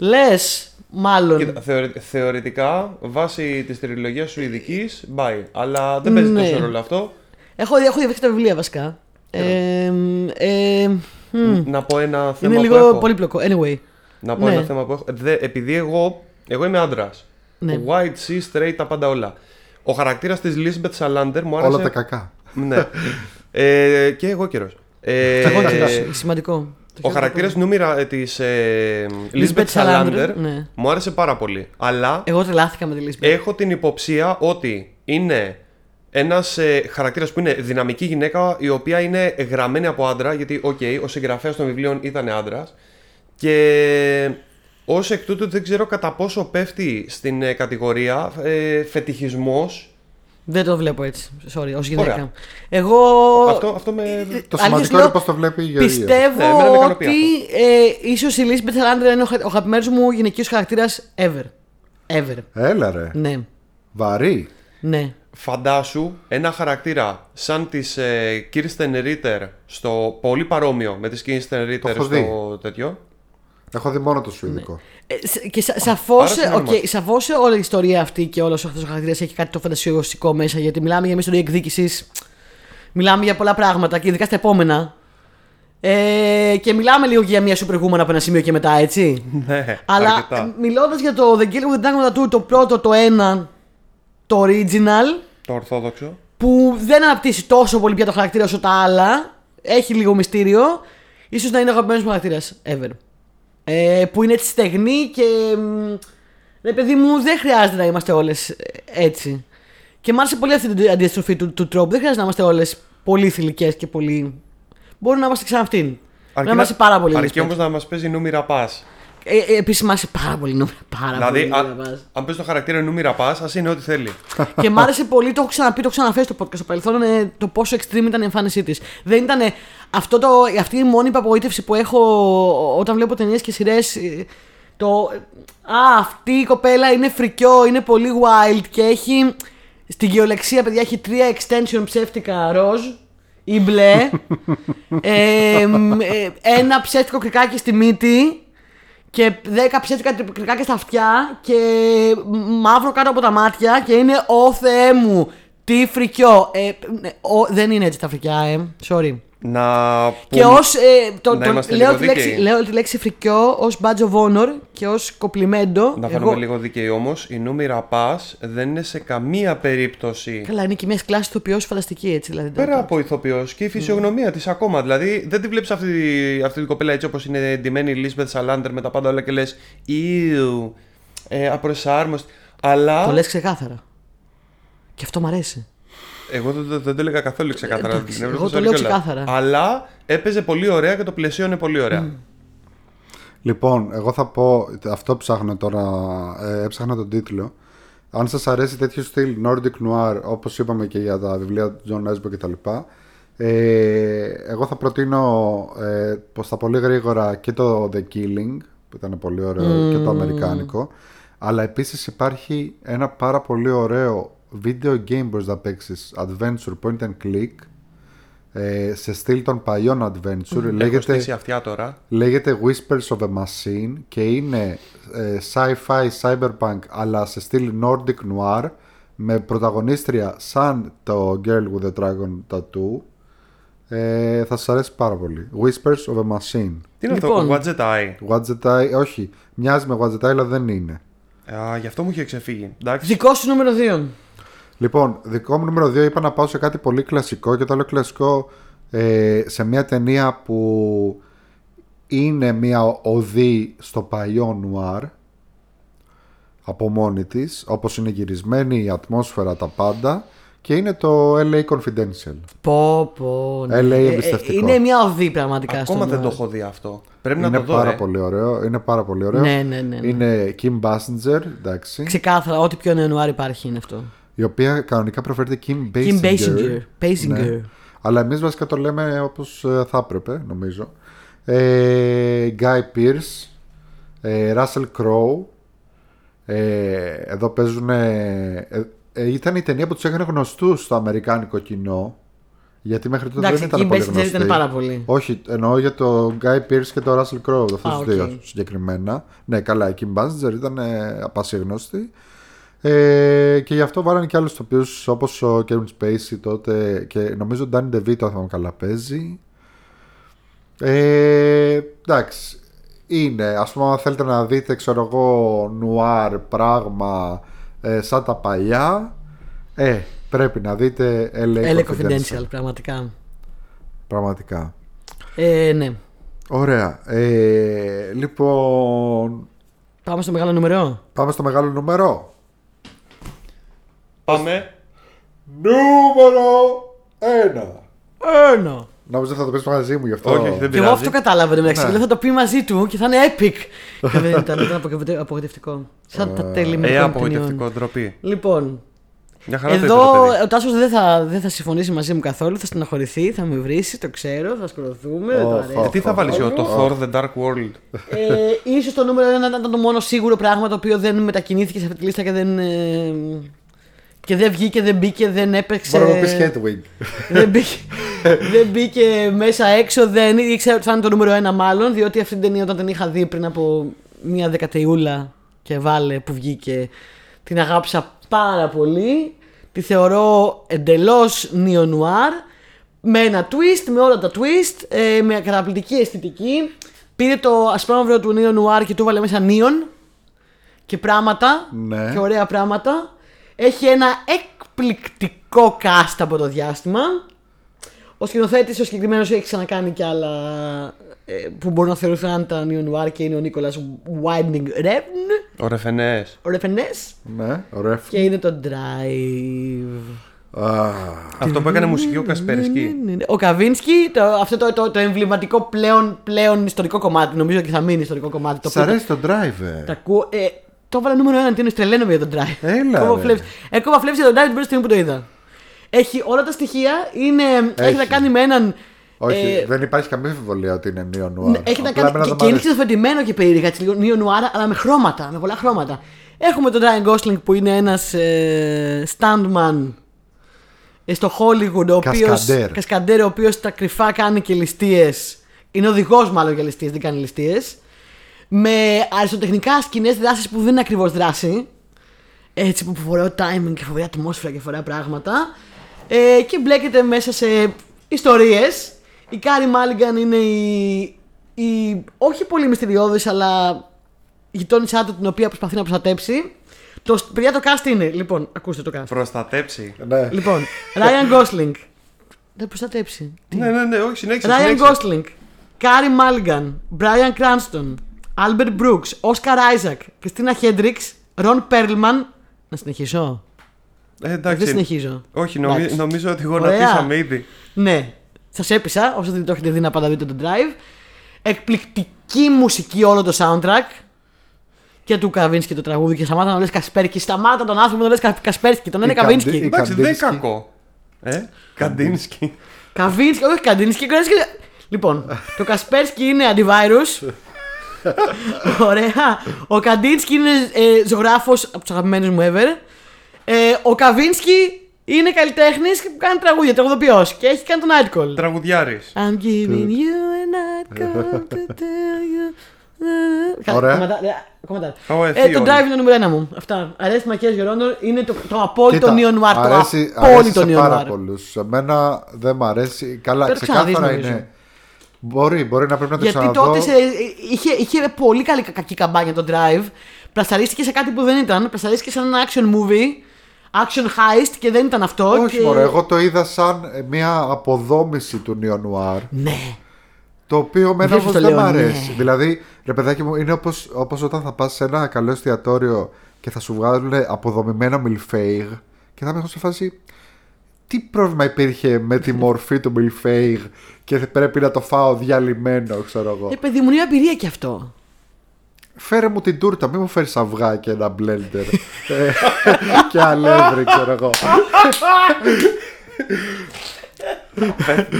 less μάλλον. Κοίτα, θεωρη- θεωρητικά, βάσει της τριλογίας σου ειδικής, bye. Αλλά δεν παίζει Ναι. τόσο ρόλο αυτό. Έχω, έχω διαβάσει τα βιβλία βασικά. Ε, ε, μ, Να πω ένα θέμα είναι που λίγο έχω. πολύπλοκο. Anyway. Να πω Ναι. ένα θέμα που έχω. Δε, επειδή εγώ, εγώ είμαι άντρας. Ναι. White, C, straight, τα πάντα όλα. Ο χαρακτήρας της Lisbeth Salander μου άρεσε. Όλα τα κακά. Ναι. ε, και εγώ καιρός. Ε, Εγώ ε, σημαντικό. Το ο χαίρομαι χαρακτήρας πολύ. νούμερα της ε, Lisbeth Lisbeth Salander, Salander ναι. μου άρεσε πάρα πολύ. Αλλά Εγώ τρελάθηκα με τη Lisbeth. έχω την υποψία ότι είναι ένας ε, χαρακτήρας που είναι δυναμική γυναίκα η οποία είναι γραμμένη από άντρα. Γιατί, οκ, ο συγγραφέας των βιβλίων ήταν άντρας. Και ως εκ τούτου δεν ξέρω κατά πόσο πέφτει στην ε, κατηγορία ε, φετιχισμός Δεν το βλέπω έτσι. Sorry, ως γυναίκα. Ωραία. Εγώ. Αυτό, αυτό με. Το Αλήθεια σημαντικό λέω, είναι πώ το βλέπει η Γεωργία. Πιστεύω Ναι, εμένα με ικανοποιεί ότι ε, ίσως η Lisbeth Salander είναι ο, χα- ο αγαπημένος μου γυναικείος χαρακτήρας ever. Ever. Έλα ρε. Ναι. Βαρύ. Ναι. Φαντάσου ένα χαρακτήρα σαν της ε, Kirsten Ritter στο πολύ παρόμοιο με τις Kirsten Ritter έχω στο δει. τέτοιο. Έχω δει μόνο το σουηδικό. Ε, σ- και σα, σαφώς Άρα συνεννοούμαστε. okay, σαφώς όλη η ιστορία αυτή και όλος αυτός ο χαρακτήρας έχει κάτι το φαντασιωστικό μέσα. Γιατί μιλάμε για μια ιστορία εκδίκησης. Μιλάμε για πολλά πράγματα και ειδικά στα επόμενα. Ε, και μιλάμε λίγο και για μια super woman από ένα σημείο και μετά, έτσι. Ναι, Αλλά αρκετά. μιλώντας για το The Girl with the Dragon Tattoo, το πρώτο, το ένα, το original, Το ορθόδοξο. που δεν αναπτύσσει τόσο πολύ πια το χαρακτήρα όσο τα άλλα, έχει λίγο μυστήριο, ίσως να είναι ο αγαπημένος μου χαρακτήρας ever. Ε, που είναι έτσι στεγνή και μ, Ρε παιδί μου, δεν χρειάζεται να είμαστε όλες έτσι. Και μ' άρεσε πολύ αυτή την αντιστροφή του, του τρόπου. Δεν χρειάζεται να είμαστε όλες πολύ θηλυκές και πολύ. Μπορεί να είμαστε ξανά αυτήν. Να είμαστε πάρα πολύ Αρκεί respect. όμως να μας παίζει νούμερα πα. Ε, ε, Επίσης, μ' άρεσε πάρα πολύ νούμερα. Πάρα Δηλαδή, πολύ αν, νούμερα πας. αν παίζει το χαρακτήρα νούμερα πας, ας είναι ό,τι θέλει. και μ' άρεσε πολύ, το έχω ξαναπεί, το έχω ξαναφέρει στο podcast στο παρελθόν, ε, το πόσο extreme ήταν η εμφάνισή της. Δεν ήταν αυτό το, αυτή η μόνη απογοήτευση που έχω όταν βλέπω ταινίες και σειρές. Το. Α, αυτή η κοπέλα είναι φρικιό, είναι πολύ wild και έχει. Στην γεωλεξία, παιδιά, έχει τρία extension ψεύτικα ροζ ή μπλε. ε, μ, ε, ένα ψεύτικο κρικάκι στη μύτη και 10 ψεύτικα κρικάκια στα αυτιά και μαύρο κάτω από τα μάτια και είναι «Ω Θεέ μου, τι φρικιό». Ε, ναι, ο- δεν είναι έτσι τα φρικιά, ε. Sorry. Να Και πούμε- ως. Ε, το, να το- είμαστε λέω, λίγο τη λέξη, δίκαιοι. λέω τη λέξη φρικιό ως badge of honor και ως κοπλιμέντο. Να φανούμε λίγο δίκαιοι όμως, η νούμερα πας δεν είναι σε καμία περίπτωση. Καλά, είναι και μιας κλάσης ηθοποιός φανταστική έτσι. Δηλαδή, Πέρα το- από ηθοποιός και η φυσιογνωμία της ακόμα. Δηλαδή δεν τη βλέπεις αυτή, αυτή την κοπέλα έτσι όπως είναι ντυμένη η Λίσμπεθ Σαλάντερ με τα πάντα όλα και λες Ιου, ε, απροσάρμοστη. Αλλά. Το λες ξεκάθαρα. Και αυτό μ' αρέσει. Εγώ δεν, δεν, δεν το έλεγα καθόλου ξεκάθαρα. εντάξει, την έβλεπα εγώ το στο λέω κιόλας. ξεκάθαρα. Αλλά έπαιζε πολύ ωραία και το πλαισίωνε πολύ ωραία. Λοιπόν, εγώ θα πω, αυτό ψάχνω τώρα, ε, έψαχνα τον τίτλο. Αν σας αρέσει τέτοιο στυλ Nordic Noir, όπως είπαμε και για τα βιβλία του John Nesbo και τα λοιπά, ε, εγώ θα προτείνω ε, πως τα πολύ γρήγορα και το The Killing, που ήταν πολύ ωραίο, και το αμερικάνικο, αλλά επίσης υπάρχει ένα πάρα πολύ ωραίο video game μπορείς να παίξεις, adventure point and click, ε, σε στυλ των παλιών adventure, Έχω λέγεται... στήσει αυτιά τώρα. Λέγεται Whispers of a Machine και είναι ε, sci-fi cyberpunk αλλά σε στυλ Nordic Noir με πρωταγωνίστρια σαν το Girl with the Dragon Tattoo ε, θα σας αρέσει πάρα πολύ Whispers of a Machine Τι είναι Λοιπόν. αυτό, Gadget Eye. Gadget Eye, όχι, μοιάζει με Gadget Eye αλλά δεν είναι Α, γι' αυτό μου είχε ξεφύγει. Εντάξει. Δικό σου νούμερο 2. Λοιπόν, δικό μου νούμερο 2 είπα να πάω σε κάτι πολύ κλασικό και το λέω κλασικό ε, σε μια ταινία που είναι μια οδή στο παλιό νουάρ από μόνη της, όπως είναι γυρισμένη η ατμόσφαιρα, τα πάντα και είναι το LA Confidential. Πω, πω. ναι. LA Ε, ε, εμπιστευτικό. είναι μια οδή πραγματικά. Ακόμα στον- δεν το έχω δει αυτό. Πρέπει να είναι το δω. πάρα ε. πολύ ωραίο, είναι πάρα πολύ ωραίο. Ναι, ναι, ναι, ναι. Είναι Kim Basinger, εντάξει, Ξεκάθαρα, ό,τι πιο neo-noir υπάρχει είναι αυτό. Η οποία κανονικά προφέρεται Kim Basinger. Kim Basinger. Basinger. Ναι. Αλλά εμείς βασικά το λέμε όπως ε, θα έπρεπε, νομίζω. Ε, Guy Pearce, ε, Russell Crowe. Ε, εδώ παίζουν. ε, ε, ήταν η ταινία που τους έκανε γνωστούς στο αμερικάνικο κοινό. Γιατί μέχρι τότε Εντάξει, δεν ήταν Kim πολύ Basinger γνωστή. ήταν πάρα πολύ. Όχι, εννοώ για το Guy Pearce και το Russell Crowe, αυτούς Α, τους οκ. δύο συγκεκριμένα. Ναι, καλά, η Kim Basinger ήταν ε, πασίγνωστη. Ε, και γι' αυτό βάλανε και άλλους τοπίους όπως ο Kevin Spacey τότε και νομίζω ο Danny DeVito, αν θυμάμαι καλά, παίζει. Ε, εντάξει. Είναι, ας πούμε, αν θέλετε να δείτε, ξέρω εγώ, νουάρ πράγμα ε, σαν τα παλιά, ε, πρέπει να δείτε LA, LA Confidential, πραγματικά. Πραγματικά. Ε, ναι. Ωραία. Ε, λοιπόν, Πάμε στο μεγάλο νούμερο; πάμε στο μεγάλο νούμερο. Πάμε. Νούμερο 1. Ένα. Νόμιζα θα το πεις μαζί μου γι' αυτό. Όχι, όχι, δεν Και εγώ πειράζει. αυτό κατάλαβα το μεταξύ. Ναι. Λέω θα το πει μαζί του και θα είναι epic. Και δεν ήταν, ήταν απογοητε- απογοητευτικό. Σαν τα τέλη Ε, μερικών απογοητευτικό, ταινιών. ντροπή. Λοιπόν, Μια χαρά το εδώ είπε το παιδί. ο Τάσος δεν θα, δεν θα συμφωνήσει μαζί μου καθόλου. Θα στεναχωρηθεί, θα με βρει, το ξέρω, θα σκοτωθούμε. δεν το Οχ, αρέσει. Ε, τι θα βάλεις εγώ, το Thor The Dark World; ε, ίσως το νούμερο 1 ήταν το μόνο σίγουρο πράγμα το οποίο δεν μετακινήθηκε σε αυτή τη λίστα και δεν. Ε, και δεν βγήκε, δεν μπήκε, δεν έπαιξε. Μπορεί να μου πεις Hedwig. δεν, μπήκε, δεν μπήκε μέσα έξω, δεν ήξερα ότι θα είναι το νούμερο ένα μάλλον, διότι αυτή την ταινία όταν την είχα δει πριν από μία δεκατεϊούλα και βάλε που βγήκε, την αγάπησα πάρα πολύ. Τη θεωρώ εντελώς νιονουάρ, με ένα twist, με όλα τα twist, ε, με καταπληκτική αισθητική. Πήρε το ασπρόμαυρο του νίον νουάρ και του έβαλε μέσα νίον και πράγματα Ναι. και ωραία πράγματα. Έχει ένα εκπληκτικό cast από το διάστημα. Ο σκηνοθέτης ο συγκεκριμένος έχει ξανακάνει κι άλλα ε, που μπορούν να θεωρηθούν αν τα Neo Noir και είναι ο Νίκολας Winding Refn, Ο Ρεφενές. ο Ρεφενές. Ναι, ωραία. Και είναι το Drive. Α, Αυτό που έκανε μουσική ο Κασπερσκή. Ναι, ναι, ναι. Ο Καβίνσκι, το, αυτό το, το, το εμβληματικό πλέον, πλέον ιστορικό κομμάτι, νομίζω ότι θα μείνει ιστορικό κομμάτι. Το Σ' οποίο αρέσει το driver. τα ακούω. Ε, το έβαλα νούμερο ένα, τι είναι τρελαίνομαι για τον Drive. Έλα, Έκοβα ρε. φλέψη. Έκοβα φλέψη για τον Drive την πρώτη στιγμή που το είδα. Έχει όλα τα στοιχεία, είναι, έχει, Έχεις. να κάνει με έναν. Όχι, ε, δεν υπάρχει καμία αμφιβολία ότι είναι neo noir. Ναι, Έχει να Απλά κάνει. εμένα Και, δεν και μ' είναι αρέσει. ξεφετημένο και περίεργα, έτσι λίγο νέο νουάρα, αλλά με χρώματα, με πολλά χρώματα. Έχουμε τον Ryan Gosling που είναι ένας ε, stuntman ε, στο Hollywood, ο οποίος. Κασκαντέρ. Κασκαντέρ, ο οποίος τα κρυφά κάνει και ληστείες. Είναι οδηγός μάλλον για ληστείες, δεν κάνει ληστείες. Με αριστοτεχνικές σκηνές δράσης που δεν είναι ακριβώς δράση. Έτσι που φοράει timing και φοβερή ατμόσφαιρα και φοράει πράγματα. Ε, και μπλέκεται μέσα σε ιστορίες. Η Carey Mulligan είναι η, η όχι πολύ μυστηριώδης αλλά γειτόνισά του την οποία προσπαθεί να προστατέψει. Το, παιδιά το cast είναι, λοιπόν, ακούστε το cast. Προστατέψει. Ναι. Λοιπόν, Ryan Gosling. Δεν προστατέψει. Ναι, ναι, ναι, όχι, συνέχισε. Ryan συνέχισε. Gosling, Carey Mulligan, Bryan Cranston, Albert Brooks, Oscar Isaac, Christina Hendricks, Ron Perlman. Να συνεχίσω. Ε, εντάξει. Δεν συνεχίζω. Όχι, νομι- Εντάξει. νομίζω ότι Ωραία. γονατίσαμε ήδη. Ναι, σας έπεισα. Όσο δεν το έχετε δει να πάτε να δείτε το Drive. Εκπληκτική μουσική όλο το soundtrack. Και του Kavinsky το τραγούδι και σταμάτα να λες Kaspersky. Σταμάτα τον άνθρωπο να λες Kaspersky. Τον είναι Η Καντι- Kavinsky. η- Εντάξει, δεν είναι Καντίνσκι. κακό. Ε, Καντίνσκι. Kavinsky, όχι Καντίνσκι. Kavinsky. Λοιπόν, το Kaspersky είναι antivirus. Ωραία. Ο Καντίνσκι είναι ε, ζωγράφος από τους αγαπημένους μου ever. Ε, ο Καβίνσκι είναι καλλιτέχνης που κάνει τραγούδια, τραγουδοποιός και έχει κάνει τον Nightcall. Τραγουδιάρης. I'm giving you a night call to tell you. Ωραία. Κομματά- ε, κομματά. Ω, Ε, ευθύο. το drive είναι το νούμερο ένα μου. Αυτά. Αρέσει Μακέ Γερόντο. Είναι το, το απόλυτο Κοίτα, Neo Noir. Το αρέσει, αρέσει απόλυτο σε Neo πάρα Noir. πολλούς. Εμένα δεν μ' αρέσει. Καλά, Πρέπει να το ξεκάθαρα ξαναδείς, είναι. Νομίζω. Μπορεί, μπορεί να πρέπει να το Γιατί ξαναδώ. τότε σε, είχε, είχε πολύ καλή κακή καμπάνια το drive. Πλασταρίστηκε σε κάτι που δεν ήταν. Πλασταρίστηκε σε ένα action movie. Action heist και δεν ήταν αυτό. Όχι, και... μωρέ, εγώ το είδα σαν ε, μια αποδόμηση του Neo Noir. Ναι. Το οποίο εμένα Βλέπεις όμω το δεν μ' λέω, αρέσει. ναι. Δηλαδή, ρε παιδάκι μου, είναι όπως, όπως όταν θα πας σε ένα καλό εστιατόριο και θα σου βγάλουν αποδομημένο μιλφέιγ και θα είμαι σε φάση. Τι πρόβλημα υπήρχε με τη μορφή του μιλφέιγ και πρέπει να το φάω διαλυμένο, ξέρω εγώ. Ε, παιδί μου, είναι μια εμπειρία κι αυτό. Φέρε μου την τούρτα, μην μου φέρεις αυγά και ένα μπλέντερ. Ε, και αλεύρι, ξέρω εγώ.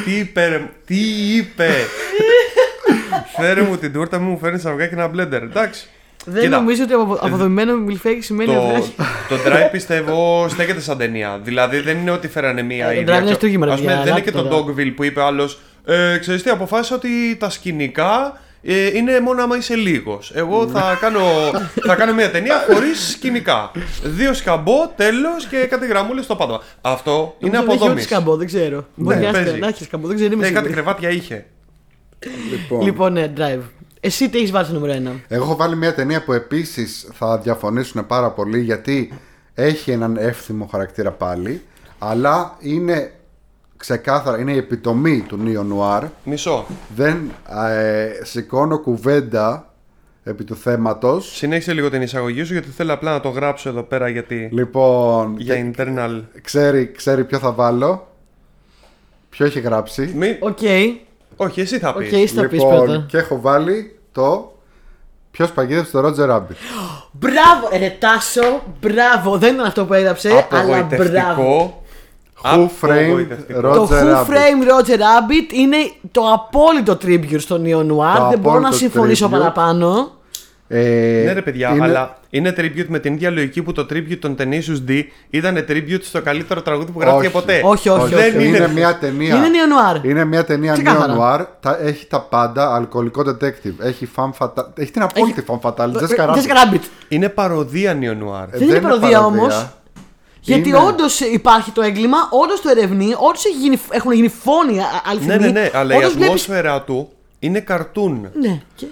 τι είπε, ρε, τι είπε. Φέρε μου την τούρτα μου, μου φέρνει αυγά και ένα μπλέντερ. Εντάξει. Δεν Κοίτα, νομίζω ότι απο- αποδομημένο μιλφέκι σημαίνει Το, αυγά. το Drive πιστεύω στέκεται σαν ταινία. Δηλαδή δεν είναι ότι φέρανε μία Ε, το ίδια. Drive είναι στούγημα, ρε Ας πούμε, παιδιά, δεν είναι και ελάτε το τώρα. Dogville που είπε άλλος. Ε, ξέρεις τι, αποφάσισα ότι τα σκηνικά ε, είναι μόνο άμα είσαι λίγος. Εγώ θα κάνω, θα κάνω μια ταινία χωρίς σκηνικά. Δύο σκαμπό, τέλος και κάτι γραμμούλες στο πάτωμα. Αυτό είναι Νομίζω ότι έχει αποδομής. ό,τι σκαμπό, δεν ξέρω. Μπορεί να παίζει. έχει- να έχει σκαμπό, δεν ξέρω. είμαι Ναι, κάτι σίγουρη. κρεβάτια είχε. Λοιπόν, Λοιπόν, ναι, drive. Εσύ τι έχεις βάλει στο νούμερο 1. Εγώ έχω βάλει μια ταινία που επίσης θα διαφωνήσουν πάρα πολύ γιατί έχει έναν εύθυμο χαρακτήρα πάλι αλλά είναι ξεκάθαρα, είναι η επιτομή του Neo Noir Μισό. δεν ε, σηκώνω κουβέντα επί του θέματος Συνέχισε λίγο την εισαγωγή σου γιατί θέλω απλά να το γράψω εδώ πέρα γιατί. λοιπόν Για internal. ξέρει, ξέρει ποιο θα βάλω ποιο έχει γράψει Μη... Οκ, Όχι, εσύ θα πεις. οκ, εσύ θα πεις λοιπόν πρώτα. και έχω βάλει το ποιος παγίδευσε τον Roger Rabbit Μπράβο, ρε Τάσο, μπράβο. Δεν ήταν αυτό που έγραψε, αλλά μπράβο. Απογοητευτικό. Who framed Απογοητευτικό. Roger Το Who Rabbit. Framed Roger Rabbit είναι το απόλυτο tribute στο Neo Noir. Δεν μπορώ να απόλυτο συμφωνήσω tribute. παραπάνω. Ε, Ναι, ρε παιδιά, είναι- αλλά είναι tribute με την ίδια λογική που το tribute των Tenacious D ήταν tribute στο καλύτερο τραγούδι που γράφτηκε Όχι. ποτέ. Όχι, όχι, Δεν όχι. είναι, είναι. μια ταινία. Είναι Neo Noir. Είναι μια ταινία Ξεκάθαρα. neo noir. Τα, έχει τα πάντα. Αλκοολικό detective. Έχει fan fatal. Έχει την απόλυτη fan fatal. Jessica Rabbit. Jessica Rabbit. Είναι παροδία Neo Noir. Ε, Δεν είναι παροδία όμως. Γιατί Είναι- όντως υπάρχει το έγκλημα, όντως το ερευνεί, όντως έχουν γίνει φόνοι α- Ναι, αληθινοί. ναι, ναι, αλλά η όντως βλέπεις- ατμόσφαιρα του είναι καρτούν. Ναι, και...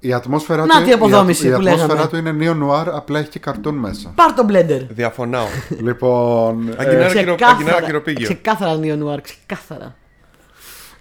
Η ατμόσφαιρα Να του, τη αποδόμηση η, που η ατμόσφαιρα λέγαμε. του είναι neo noir, απλά έχει και καρτούν μέσα. Πάρ το blender. Διαφωνάω. λοιπόν, Αγκινάρα ε, κυρο- Αγκινάρα κυροπήγιο. Ξεκάθαρα Neo Noir, ξεκάθαρα.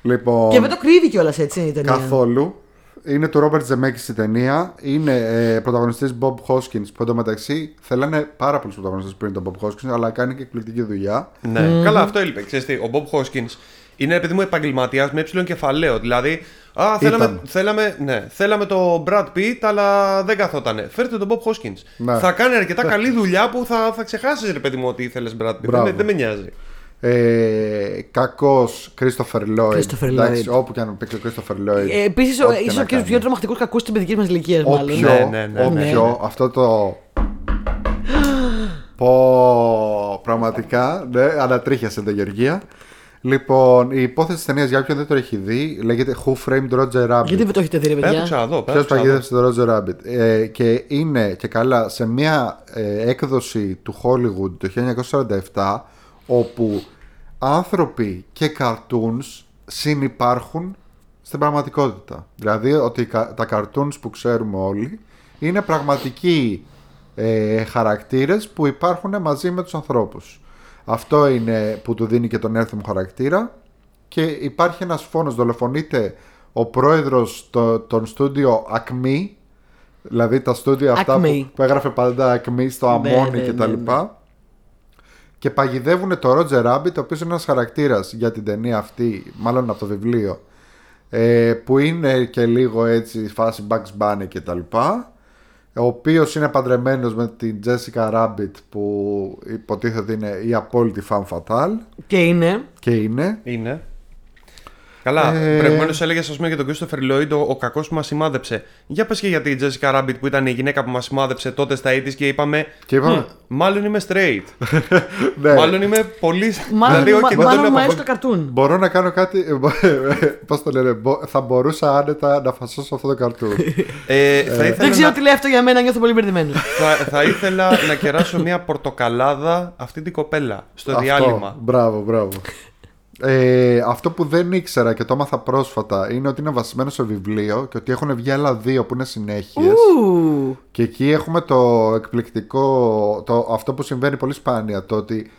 λοιπόν Και δεν το κρύβει κιόλας έτσι η ταινία. καθόλου. Είναι του Ρόμπερτ Ζεμέκη η ταινία. Είναι ε, πρωταγωνιστής Bob Hoskins που εντωμεταξύ θέλανε πάρα πολλούς πρωταγωνιστές πριν τον Bob Hoskins, αλλά κάνει και εκπληκτική δουλειά. Ναι, καλά, αυτό έλειπε. Ξέρεις τι, ο Bob Hoskins είναι επειδή μου επαγγελματίας με έψιλον κεφαλαίο. Δηλαδή, α, θέλαμε, Ήταν. θέλαμε, ναι, θέλαμε το Brad Pitt, αλλά δεν καθότανε. Φέρτε τον Bob Hoskins. Ναι. Θα κάνει αρκετά καλή δουλειά που θα, θα ξεχάσεις, ρε παιδί μου, ότι ήθελε Brad Pitt. Δεν, Μπράβο. με- δεν με νοιάζει. Ε, Κακός Christopher Lloyd. Christopher Εντάξει, Lloyd. όπου και αν παίξει ο Christopher Lloyd. Ε, Επίσης, ό,τι και ίσω να και του κάνει. πιο τρομακτικού κακού της παιδικής μας ηλικίας, μάλλον. Όποιο, Ναι, ναι, ναι, ναι. όποιο, αυτό το. Πω, πραγματικά, ναι, ανατρίχιασε το Γεωργία. Λοιπόν, η υπόθεση της ταινίας για όποιον δεν το έχει δει λέγεται Who Framed Roger Rabbit. Γιατί δεν το έχετε δει, ρε Πέρα το παιδιά; ξαναδώ. πέρα Ποιος το ξαναδώ. παγίδευσε τον Roger Rabbit. Ε, και είναι και καλά σε μια ε, έκδοση του Hollywood το 1947 όπου άνθρωποι και cartoons συνυπάρχουν στην πραγματικότητα. Δηλαδή ότι κα- τα cartoons που ξέρουμε όλοι είναι πραγματικοί ε, χαρακτήρες που υπάρχουν μαζί με τους ανθρώπους. Αυτό είναι που του δίνει και τον έρθιμο χαρακτήρα και υπάρχει ένας φόνος, δολοφονείται ο πρόεδρος το- των στούντιο Acme, δηλαδή τα στούντιο αυτά Acme. που, που έγραφε πάντα Acme στο Ναι, Αμόνι ναι, και ναι, τα ναι. λοιπά. Και παγιδεύουν το Roger Rabbit, ο οποίος είναι ένας χαρακτήρας για την ταινία αυτή, μάλλον από το βιβλίο, ε, που είναι και λίγο έτσι φάση Bugs Bunny και τα λοιπά ο οποίος είναι παντρεμένος με την Jessica Rabbit που υποτίθεται είναι η απόλυτη fan fatal Και είναι. και είναι Είναι. Καλά, Ε, ε... προηγουμένως έλεγες ας πούμε για τον Christopher Lloyd, ο, ο κακός που μας σημάδεψε. Για πες και για την Jessica Rabbit που ήταν η γυναίκα που μας σημάδεψε τότε στα 80's και είπαμε. Και είπαμε- «Μμ, μάλλον είμαι straight. ναι, Μάλλον είμαι πολύ. Μάλλον, δηλαδή, μα- όχι, δεν μάλλον το μου λέω αρέσει από- το καρτούν. μπορώ να κάνω κάτι πώς το λένε μπο- θα μπορούσα άνετα να φασώσω αυτό το καρτούν Ε, θα ήθελα Δεν ξέρω να- τι λέει αυτό για μένα, νιώθω πολύ μπερδεμένο. θα, θα ήθελα να κεράσω μια πορτοκαλάδα αυτή την κοπέλα στο διάλειμμα. μπράβο μπράβο ε, αυτό που δεν ήξερα και το έμαθα πρόσφατα είναι ότι είναι βασισμένο σε βιβλίο και ότι έχουν βγει άλλα δύο που είναι συνέχειες Ου. Και εκεί έχουμε το εκπληκτικό, το, αυτό που συμβαίνει πολύ σπάνια, το ότι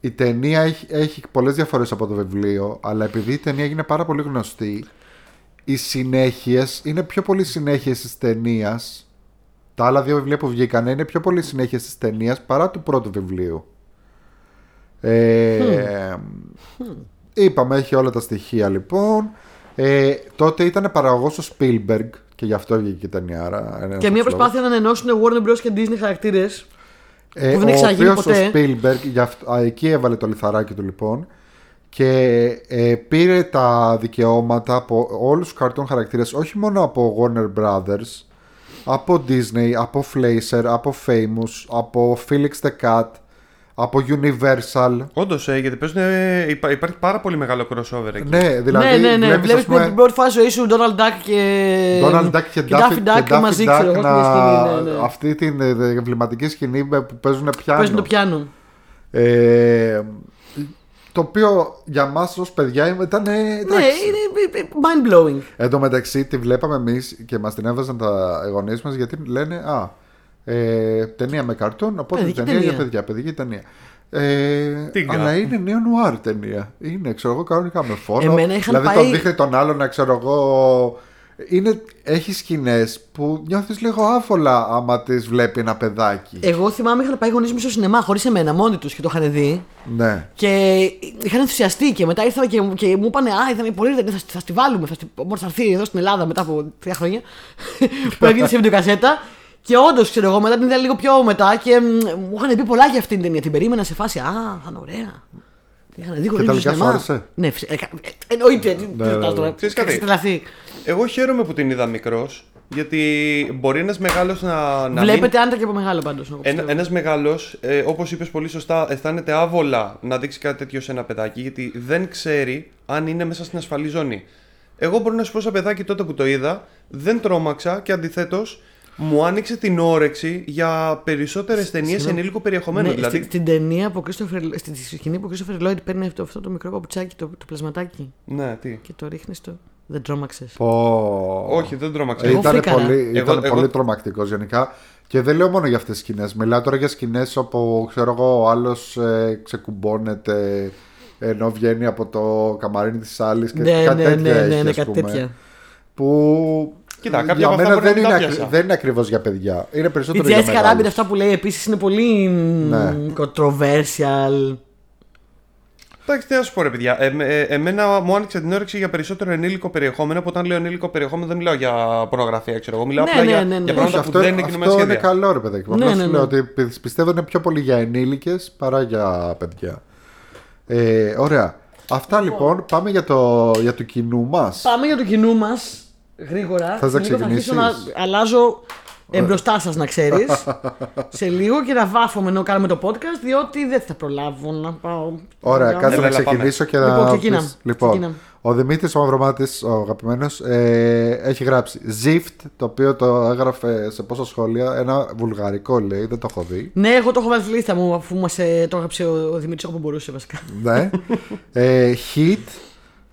η ταινία έχει, έχει πολλές διαφορές από το βιβλίο, αλλά επειδή η ταινία έγινε πάρα πολύ γνωστή, οι συνέχειες είναι πιο πολύ συνέχειες της ταινίας. Τα άλλα δύο βιβλία που βγήκαν είναι πιο πολύ συνέχειες της ταινίας παρά του πρώτου βιβλίου. Ε, Είπαμε, έχει όλα τα στοιχεία λοιπόν. Ε, τότε ήταν παραγωγός ο Spielberg και γι' αυτό βγήκε η ταινία. άρα ένας Και μια από τους προσπάθεια να ενώσουν Warner Bros και Disney χαρακτήρες. ε, που δεν ο έχει ξαναγίνει οποίος ποτέ. Ο Spielberg, γι' αυτό- α, εκεί έβαλε το λιθαράκι του λοιπόν και ε, πήρε τα δικαιώματα από όλους τους καρτών χαρακτήρες όχι μόνο από Warner Brothers από Disney, από Fleischer, από Famous, από Felix the Cat από Universal Όντως, ε, γιατί παίζουν, ε, υπά- υπάρχει πάρα πολύ μεγάλο crossover εκεί. ναι, δηλαδή ναι, ναι, ναι. βλέπεις, Βλέπεις ας πούμε, την πρώτη φάση ζωή σου Donald Duck και. Donald Duck και, Daffy, Duck και Daffy μαζί, Duck ξέρω εγώ, να- στην σκηνή. Ναι, ναι. αυτή την ε, εμβληματική σκηνή με- που παίζουν πιάνο Παίζουν το πιάνο. Ε, το οποίο για μας ως παιδιά ήταν. Ναι, εντάξει. είναι mind blowing. Εν τω μεταξύ τη βλέπαμε εμείς και μας την έβαζαν τα γονείς μας γιατί λένε Α, ε, ταινία με καρτούν, οπότε Παιδική ταινία, για ταινία. παιδιά, παιδική ταινία. Ε, Τι αλλά γκά. είναι νέο νουάρ ταινία. Είναι, ξέρω εγώ, κανονικά με φόνο. Εμένα είχαν δηλαδή πάει- τον δείχνει τον άλλον να ξέρω εγώ. Είναι, έχει σκηνές που νιώθεις λίγο άφολα άμα τις βλέπει ένα παιδάκι. Εγώ θυμάμαι είχαν πάει γονείς μου στο σινεμά χωρίς εμένα, μόνοι τους και το είχαν δει. ναι. Και είχαν ενθουσιαστεί και μετά ήρθαν και, και μου είπαν Α, είδαμε πολύ ωραία, θα, θα στη βάλουμε. Θα, στη, μόλις θα έρθει εδώ στην Ελλάδα μετά από τρία χρόνια. που έβγαινε σε βιντεοκασέτα. Και όντως, ξέρω εγώ, μετά την είδα λίγο πιο μετά και μ, μου είχαν πει πολλά για αυτήν την ταινία. Την περίμενα σε φάση Α, θα είναι ωραία. Είχαν δει γονείς μου στο τελικά σινεμά. σου άρεσε; Ναι, φυσικά. ε, Εννοείται. Τι ναι, συζητάς ναι. τώρα. Ξέρεις κάτι; Έχεις τρελαθεί. Εγώ χαίρομαι που την είδα μικρός, γιατί μπορεί ένας μεγάλος να, να Βλέπετε άντα και από μεγάλο πάντως. Ένα ένας μεγάλος, ε, όπως είπες πολύ σωστά, αισθάνεται άβολα να δείξει κάτι τέτοιο σε ένα παιδάκι, γιατί δεν ξέρει αν είναι μέσα στην ασφαλή ζώνη. Εγώ μπορώ να σου πω σαν παιδάκι τότε που το είδα, δεν τρόμαξα και αντιθέτως μου άνοιξε την όρεξη για περισσότερες ταινίες Συγγνώμη. ενήλικο περιεχομένου. Ναι, δηλαδή, στη- στην ταινία που ο Christopher, στη σκηνή που ο Christopher Lloyd παίρνει αυτό, αυτό το μικρό παπουτσάκι, το, το πλασματάκι ναι, τι. και το ρίχνεις στο. Δεν τρόμαξες. Πω... Όχι, δεν τρόμαξα. Εγώ Ήταν φρίκαρα. πολύ, Εγώ- ήταν εγώ- πολύ τρομακτικός γενικά. Και δεν λέω μόνο για αυτές τις σκηνές. Μιλάω τώρα για σκηνές όπου ξέρω εγώ, ο άλλος ε, ξεκουμπώνεται ενώ βγαίνει από το καμαρίνι της άλλης και Ναι, κάτι ναι, τέτοια ναι, ναι, έχει, ναι, ας κάτι πούμε. τέτοια. Που Κοίτα, κάποια για από αυτά μένα μπορεί δεν να είναι, μην τα ακρι- πιάσα. δεν είναι ακριβώς για παιδιά. Είναι Η περισσότερο για Jessica Rabbit μεγάλους. αυτά που λέει επίσης είναι πολύ Ναι. controversial. Εντάξει, τι να σου πω, ρε παιδιά. Ε, ε, εμένα μου άνοιξε την όρεξη για περισσότερο ενήλικο περιεχόμενο. Που όταν λέω ενήλικο περιεχόμενο δεν μιλάω για πορνογραφία, ξέρω εγώ. Μιλάω Ναι, απλά ναι, για, ναι, ναι. για Όχι, πράγματα αυτό, που δεν είναι κινούμενα αυτό είναι σχέδια. καλό ρε παιδάκι. μου. Ναι, Απλά ναι, σου ναι. λέω ότι πι- πιστεύω είναι πιο πολύ για ενήλικες παρά για παιδιά. Ε, ωραία. Αυτά λοιπόν. Πάμε για το, για το κοινού μας. Πάμε για το κοινού μας γρήγορα. Θες να Σε λίγο θα αρχίσω να ξεκινήσεις; αλλάζω εμπροστά σας, να ξέρεις. σε λίγο και να βάφομαι ενώ κάνουμε το podcast, διότι δεν θα προλάβω να πάω. Ωραία, να κάτσε κάνω. να Έλα, έλα, ξεκινήσω και να. Λοιπόν, ξεκίνα. πεις. Λοιπόν, Ξεκίνα. ο Δημήτρης ο Μαυρομάτη, ο αγαπημένος, ε, έχει γράψει Zift, το οποίο το έγραφε σε πόσα σχόλια. Ένα βουλγαρικό λέει, δεν το έχω δει. Ναι, εγώ το έχω βάλει στη λίστα μου αφού μας ε, το έγραψε ο, ο Δημήτρης όπου μπορούσε βασικά. ναι. ε, Hit, Pulp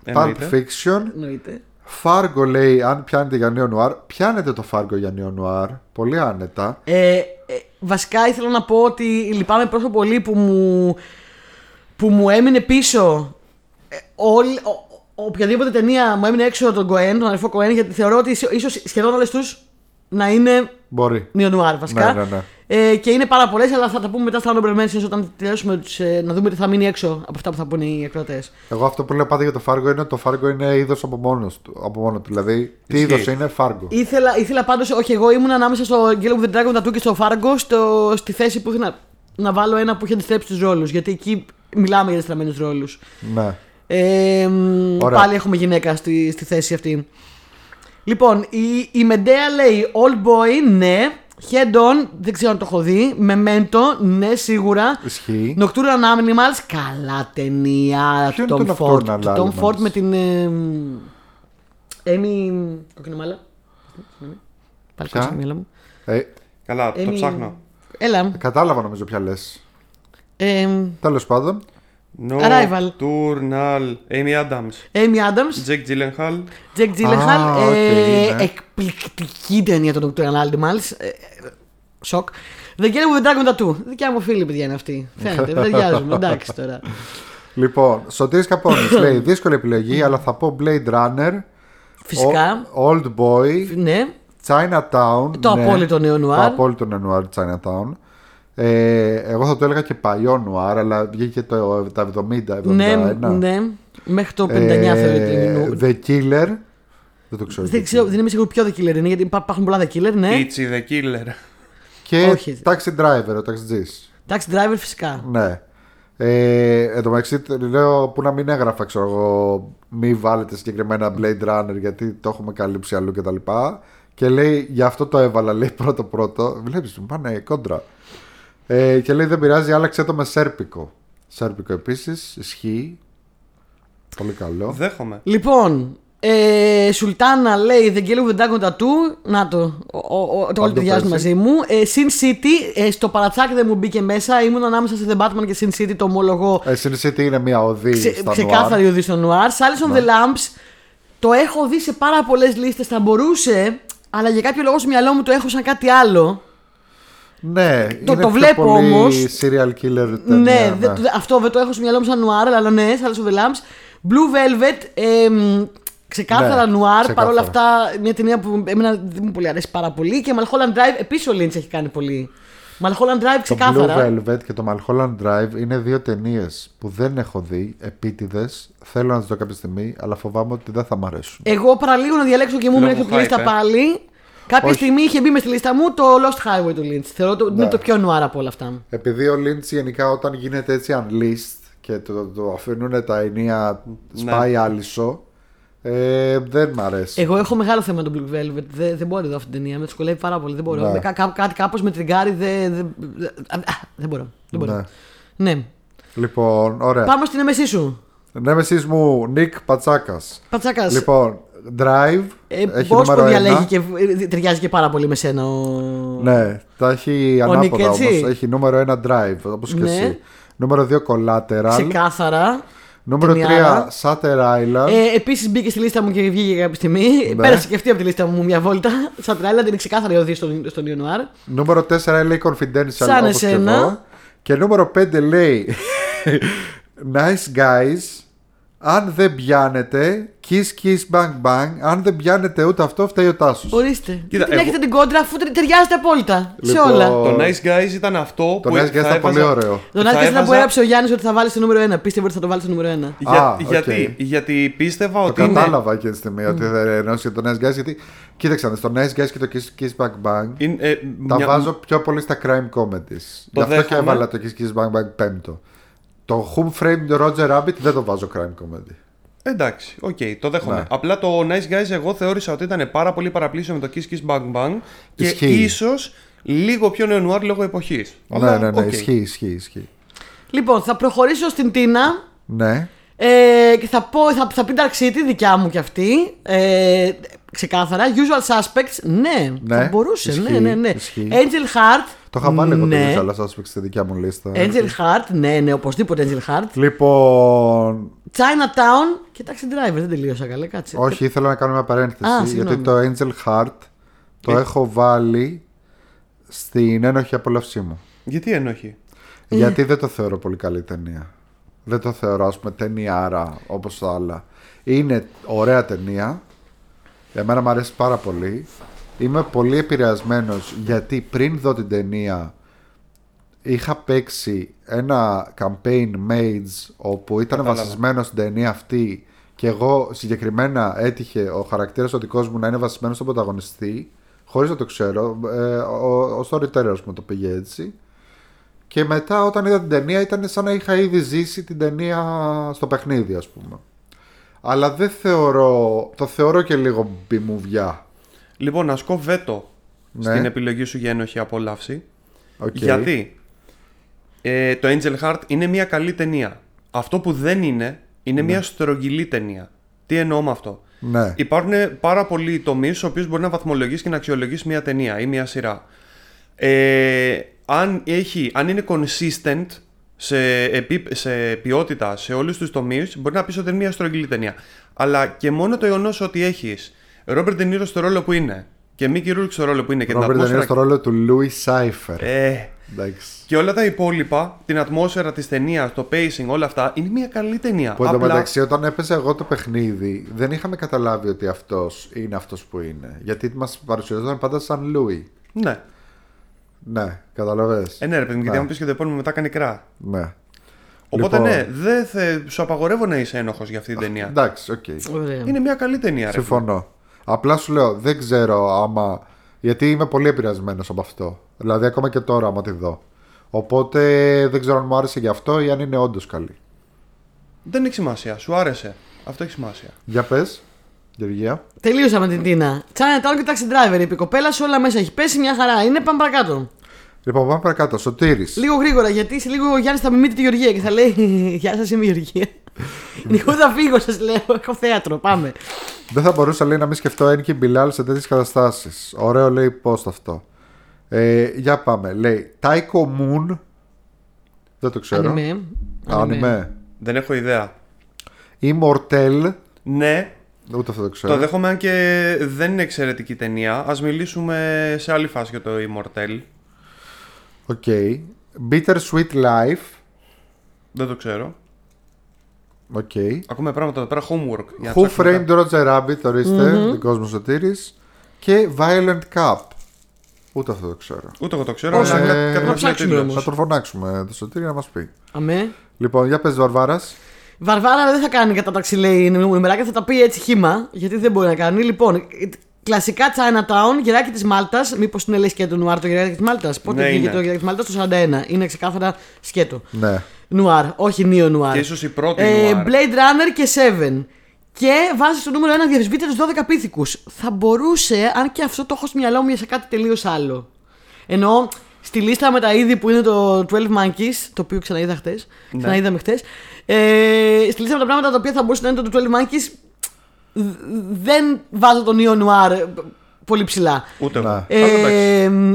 Εννοείται. Fiction, Εννοείται. Fargo λέει, αν πιάνετε για νέο νουάρ. Πιάνετε το Fargo για νέο νουάρ. Πολύ άνετα. Ε, ε, βασικά ήθελα να πω ότι λυπάμαι τόσο πολύ που μου, που μου έμεινε πίσω ε, όλη, ο, ο- οποιαδήποτε ταινία μου έμεινε έξω τον Κοέν, τον αδερφό Κοέν, γιατί θεωρώ ότι ίσο- ίσως σχεδόν όλες τους να είναι Μπορεί. νεονουάρ βασικά. Ναι, ναι, ναι. Ε, και είναι πάρα πολλές, αλλά θα τα πούμε μετά στα honorable mentions όταν τελειώσουμε τους, ε, να δούμε τι θα μείνει έξω από αυτά που θα πούνε οι εκδοτέ. Εγώ αυτό που λέω πάντα για το Fargo είναι ότι το Fargo είναι είδος από, μόνος του- από μόνο του. Δηλαδή, τι Ισχύει. είδος είναι Fargo. Ήθελα, ήθελα πάντως, όχι εγώ ήμουν ανάμεσα στο Gale of the Dragon Tattoo και στο Fargo στο, στη θέση που ήθελα να βάλω ένα που είχε αντιστρέψει τους ρόλους γιατί εκεί μιλάμε για αντιστραμμένους ρόλους. Ναι. Ε, μ, Ωραία. πάλι έχουμε γυναίκα στη, στη θέση αυτή. Λοιπόν, η, η Μεντέα λέει Old Boy, ναι. Head on, δεν ξέρω αν το έχω δει. Memento, ναι, σίγουρα. Ισχύει. Nocturnal Animals, καλά ταινία. Ποιο του είναι Tom το Ford. Nocturnal Του Tom Animals? Ford με την. Ε, μ, Amy. Κοκκινομάλα. Πάλι Ποια; κόψα το μυαλό μου. Ε, Καλά, το Amy- ψάχνω. Έλα. κατάλαβα νομίζω ποια λες. Ε, Τέλος πάντων. Arrival. Nocturnal. Amy Adams. Amy Adams, Jake Gyllenhaal. Jack Gyllenhaal. Α, οκ, ε, ναι. Εκπληκτική ταινία το Nocturnal Animals. Ε, ε, Σοκ. The Girl with the Dragon Tattoo. Δικιά μου φίλη, παιδιά είναι αυτή. Φαίνεται, δεν ταιριάζουμε. Εντάξει τώρα. Λοιπόν, Σωτήρης Καπώνης λέει δύσκολη επιλογή, αλλά θα πω Blade Runner, Φυσικά. O- Old Boy, Ναι. Chinatown. Το ναι, απόλυτο νέο νουάρ. Το απόλυτο νέο νουάρ Chinatown. Ε, εγώ θα το έλεγα και παλιό νουάρ, αλλά βγήκε το, τα 70, 71. Ναι, ναι. Μέχρι το 59 Ε, θεωρείται. είναι. The Killer. Δεν το ξέρω. Δεν, ξέρω, δεν είμαι σίγουρο ποιο The Killer είναι, γιατί υπά- υπάρχουν πολλά The Killer, ναι. Itchy the Killer. Και Όχι. Taxi Driver, ο Taxi Taxi Driver φυσικά. Ναι. Ε, εν τω μεταξύ λέω που να μην έγραφα, ξέρω εγώ, μη βάλετε συγκεκριμένα Blade Runner γιατί το έχουμε καλύψει αλλού κτλ. Και, και λέει, γι' αυτό το έβαλα, λέει πρώτο πρώτο. Βλέπεις, μου πάνε κόντρα. Ε, και λέει, δεν πειράζει, άλλαξε το με Σέρπικο. Σέρπικο επίσης, ισχύει. Πολύ καλό. Δέχομαι. Λοιπόν, ε, Σουλτάνα λέει The Girl with the Dragon Tattoo. Να το, ο, ο, ο, το όλοι το ταιριάζουν πέσει. μαζί μου. Ε, Sin City, ε, στο παρατσάκι δεν μου μπήκε μέσα. Ήμουν ανάμεσα σε The Batman και Sin City, το ομολογώ. Ε, Sin City είναι μια οδή Ξε, στα ξεκάθαρη οδή στο Noir. Silence on the Lamps, το έχω δει σε πάρα πολλές λίστες. Θα μπορούσε, αλλά για κάποιο λόγο στο μυαλό μου το έχω σαν κάτι άλλο. Ναι, Το- είναι το πιο βλέπω πολύ όμως. serial killer ταινία, ναι, δε- δε- αυτό δεν το έχω στο μυαλό μου σαν νουάρ, αλλά ναι, Silence of the Lambs. Blue Velvet, εμ, ξεκάθαρα Ναι, νουάρ. ξεκάθαρα. Παρ' όλα αυτά, μια ταινία που εμένα δεν μου πολύ αρέσει πάρα πολύ. Και Mulholland Drive, επίσης ο Lynch έχει κάνει πολύ. Mulholland Drive Το ξεκάθαρα. Blue Velvet και το Mulholland Drive είναι δύο ταινίες που δεν έχω δει, επίτηδες. Θέλω να τις δω κάποια στιγμή, αλλά φοβάμαι ότι δεν θα μ' αρέσουν. Εγώ παραλίγο να διαλέξω και μου Λόγω έμεινε στη λίστα hype, ε. πάλι. Κάποια Όχι. στιγμή είχε μπει μες στη λίστα μου το Lost Highway του Lynch. Θεωρώ ότι είναι Ναι. το πιο νουάρ από όλα αυτά. Επειδή ο Lynch γενικά όταν γίνεται έτσι unleashed και το, το αφήνουν τα ενία σπάει άλυσο, ε, δεν μ' αρέσει. Εγώ έχω μεγάλο θέμα με τον Blue Velvet. Δεν, δεν μπορώ να δω αυτή την ταινία. Με δυσκολεύει πάρα πολύ. Δεν μπορώ. Ναι. Με κα- κα- κάτι κάπως με τριγκάρει. Δεν, δεν, α, α, δεν μπορώ. Δεν μπορώ. Ναι. Ναι. Λοιπόν, ωραία. Πάμε στην έμεσή σου. Νέμεσης μου, Νίκ Πατσάκα. Πατσάκα. Λοιπόν, Drive. Ε, έχει Πώς νούμερο το διαλέγει ένα. και ε, ταιριάζει και πάρα πολύ με σένα. Ο... Ναι, τα έχει Ο Nick, ανάποδα έτσι. όμως. Έχει νούμερο 1 Drive, όπως και Ναι. εσύ. Νούμερο 2 Collateral. Ξεκάθαρα. Νούμερο 3, Ταινιάρα. Shutter Island. Ε, Επίσης μπήκε στη λίστα μου και βγήκε κάποια στιγμή. Ναι. Πέρασε και αυτή από τη λίστα μου μια βόλτα. Σαν τρέλα, είναι ξεκάθαρη οδή στον, στον Ιωνουάρ. Νούμερο 4 λέει Confidential Σαν όπως και εσένα. εγώ. Και νούμερο 5 λέει Nice guys. Αν δεν πιάνετε, kiss kiss bang bang. Αν δεν πιάνετε ούτε αυτό, φταίει ο Τάσος. Ορίστε. Κοίτα, Κοίτα, την εγώ- έχετε την κόντρα αφού τε- ταιριάζετε απόλυτα. Λοιπόν, Σε όλα. Το Nice Guys ήταν αυτό Το που Nice θα Guys ήταν έβαζα- πολύ ωραίο. Τον θα Άκη ήταν που έβαζα- έγραψε ο Γιάννης ότι θα βάλει στο νούμερο 1. Πίστευε ότι θα το βάλει στο νούμερο 1. Για, Α, οκ. γιατί, γιατί πίστευα Το ότι είναι... κατάλαβα εκείνη τη στιγμή ότι δεν εννοούσε το Nice Guys. Γιατί κοίταξε, να δεις, το Nice Guys και το Kiss Kiss Bang Bang είναι, ε, τα μια- βάζω πιο πολύ στα crime comedies. Γι' αυτό και δέχομαι. έβαλα το Kiss Kiss Bang Bang πέμπτο. Το Who Framed Roger Rabbit δεν το βάζω crime comedy. Εντάξει, οκ, το δέχομαι. Ναι. Απλά το Nice Guys εγώ θεώρησα ότι ήταν πάρα πολύ παραπλήσιο με το Kiss Kiss Bang Bang και Ισχύει. ίσως λίγο πιο νεονουάρ λόγω εποχής. Ναι, ναι, ναι, οκ. ισχύει, ισχύει, ισχύει. Λοιπόν, θα προχωρήσω στην Τίνα. Ναι. Ε, και θα, πω, θα, θα πει Dark City, δικιά μου κι αυτή. Ε, ξεκάθαρα. Usual Suspects, ναι. Ναι, θα μπορούσε, ισχύει, ναι, ναι, ναι. ισχύει. Angel Heart. Το είχα βάλει εγώ ναι. το Usual Suspects στη δικιά μου λίστα. Angel Heart, ναι, ναι, οπωσδήποτε Angel Heart. Λοιπόν, Chinatown και Taxi Driver, δεν τελείωσα καλά, κάτσε. όχι, ήθελα να κάνω μια παρένθεση. Α, γιατί συγγνώμη. το Angel Heart το Ε. έχω βάλει στην ένοχη απόλαυσή μου. Γιατί ενοχή. Γιατί δεν το θεωρώ πολύ καλή ταινία. Δεν το θεωρώ, ας πούμε, ταινιάρα όπως τα άλλα. Είναι ωραία ταινία. Εμένα μου αρέσει πάρα πολύ. Είμαι πολύ επηρεασμένος γιατί πριν δω την ταινία είχα παίξει ένα campaign Mage όπου ήταν Κατάλαβα. βασισμένος στην ταινία αυτή και εγώ συγκεκριμένα έτυχε ο χαρακτήρας ο δικός μου να είναι βασισμένος στον πρωταγωνιστή χωρίς να το ξέρω. Ε, ο, ο storyteller μου το πήγε έτσι. Και μετά όταν είδα την ταινία ήταν σαν να είχα ήδη ζήσει την ταινία στο παιχνίδι ας πούμε. Αλλά δεν θεωρώ, το θεωρώ και λίγο μπιμουβιά. Λοιπόν, να ασκώ βέτο Ναι. στην επιλογή σου για ένοχη απόλαυση. Οκ. Γιατί; Ε, το Angel Heart είναι μια καλή ταινία. Αυτό που δεν είναι, είναι μια στρογγυλή ταινία. Τι εννοώ με αυτό; Ναι. Υπάρχουν πάρα πολλοί τομείς στους οποίους μπορεί να βαθμολογήσει και να αξιολογήσει μια ταινία ή μια σειρά. Ε, αν, έχει, αν είναι consistent σε, επί, σε ποιότητα σε όλους τους τομείς, μπορεί να πεις ότι είναι μια στρογγυλή ταινία. Αλλά και μόνο το γεγονός ότι έχεις Ρόμπερτ Ντενίρο στο ρόλο που είναι και Μίκη Ρούλκ στο ρόλο που είναι και Ρόμπερτ την Ντενίρο ατμόσφαιρα. στο ρόλο του Λούι Σάιφερ. Ε, Εντάξει. και όλα τα υπόλοιπα, την ατμόσφαιρα της ταινίας, το pacing, όλα αυτά, είναι μια καλή ταινία. Που εντωμεταξύ όταν έπαιζε εγώ το παιχνίδι δεν είχαμε καταλάβει ότι αυτός είναι αυτός που είναι. Γιατί μας παρουσιαζόταν πάντα σαν Λούι. Ναι. Ναι, κατάλαβες. Ε, ναι, ρε παιδί μου, γιατί Ναι. αν πεις και το επόμενο μετά κάνει κρά. Ναι. Οπότε Λοιπόν, ναι, δεν θε, σου απαγορεύω να είσαι ένοχος για αυτή την ταινία. Εντάξει, οκ. Ωραία. Είναι μια καλή ταινία, ρε. Συμφωνώ. Απλά σου λέω, δεν ξέρω άμα. Γιατί είμαι πολύ επηρεασμένος από αυτό. Δηλαδή, ακόμα και τώρα, άμα τη δω. Οπότε δεν ξέρω αν μου άρεσε γι' αυτό ή αν είναι όντως καλή. Δεν έχει σημασία, σου άρεσε. Αυτό έχει σημασία. Για πες, Γεωργία. Τελείωσα με την Τίνα. Chinatown και Taxi Driver. είπε Η κοπέλα σε όλα μέσα έχει πέσει μια χαρά. Είναι πάμε παρακάτω. Λοιπόν, πάμε παρακάτω. Σωτήρης. Λίγο γρήγορα γιατί σε λίγο ο Γιάννης θα μιμείται τη Γεωργία και θα λέει Γεια σας, είμαι η Γεωργία. Εγώ θα φύγω, σας λέω. Έχω θέατρο. Πάμε. Δεν θα μπορούσα λέει να μην σκεφτώ Ένκι Μπιλάλ σε τέτοιες καταστάσεις. Ωραίο λέει post αυτό. Ε, για πάμε. Λέει Tykho Moon. Δεν το ξέρω. Ανιμέ. Ανιμέ. Δεν έχω ιδέα. Immortel. Ναι, Ούτε αυτό το ξέρω. το δέχομαι αν και δεν είναι εξαιρετική ταινία. Ας μιλήσουμε σε άλλη φάση για το Immortel. Ok. Bittersweet Life. Δεν το ξέρω. Οκ. Ακούμε πράγματα εδώ πέρα homework. για να Who ψάξουμε Framed Roger Rabbit, ορίστε, δικός μου σωτήρης. Και Violent Cop. Ούτε αυτό το ξέρω. τα- Ούτε εγώ το ξέρω, Όχι, αλλά ε, κάτι, κάτι να μας λέει ψάξουμε τελείως. όμως. Θα τον φωνάξουμε το σωτήρι να μας πει. Αμέ. Λοιπόν, για πες Βαρβάρας. Βαρβάρα δεν θα κάνει κατάταξη, λέει νουμεράκια, θα τα πει έτσι χύμα, γιατί δεν μπορεί να κάνει. Λοιπόν, κλασικά Chinatown, γεράκι της Μάλτας. Μήπως είναι λέει σκέτο νουάρ το γεράκι της Μάλτας; Πότε Ναι, βγήκε είναι. το γεράκι της Μάλτας, το 41. Είναι ξεκάθαρα σκέτο. Ναι. Νουάρ, όχι νίο νουάρ. Και ίσως η πρώτη ε, νουάρ. Blade Runner και Seven. Και βάζει στο νούμερο 1 διαμφισβήτητου 12 πίθηκους. Θα μπορούσε, αν και αυτό το έχω στο μυαλό μου για σε κάτι τελείως άλλο. Ενώ στη λίστα με τα είδη που είναι το 12 Monkeys, το οποίο ξαναείδα χτες. Ναι. Ξαναείδαμε χτες. Ε, στη λίστα με τα πράγματα τα οποία θα μπορούσε να είναι το 12 Monkeys, δ- δεν βάζω τον Neo Noir. πολύ ψηλά. Ούτε εγώ. Να. Αλλά εντάξει.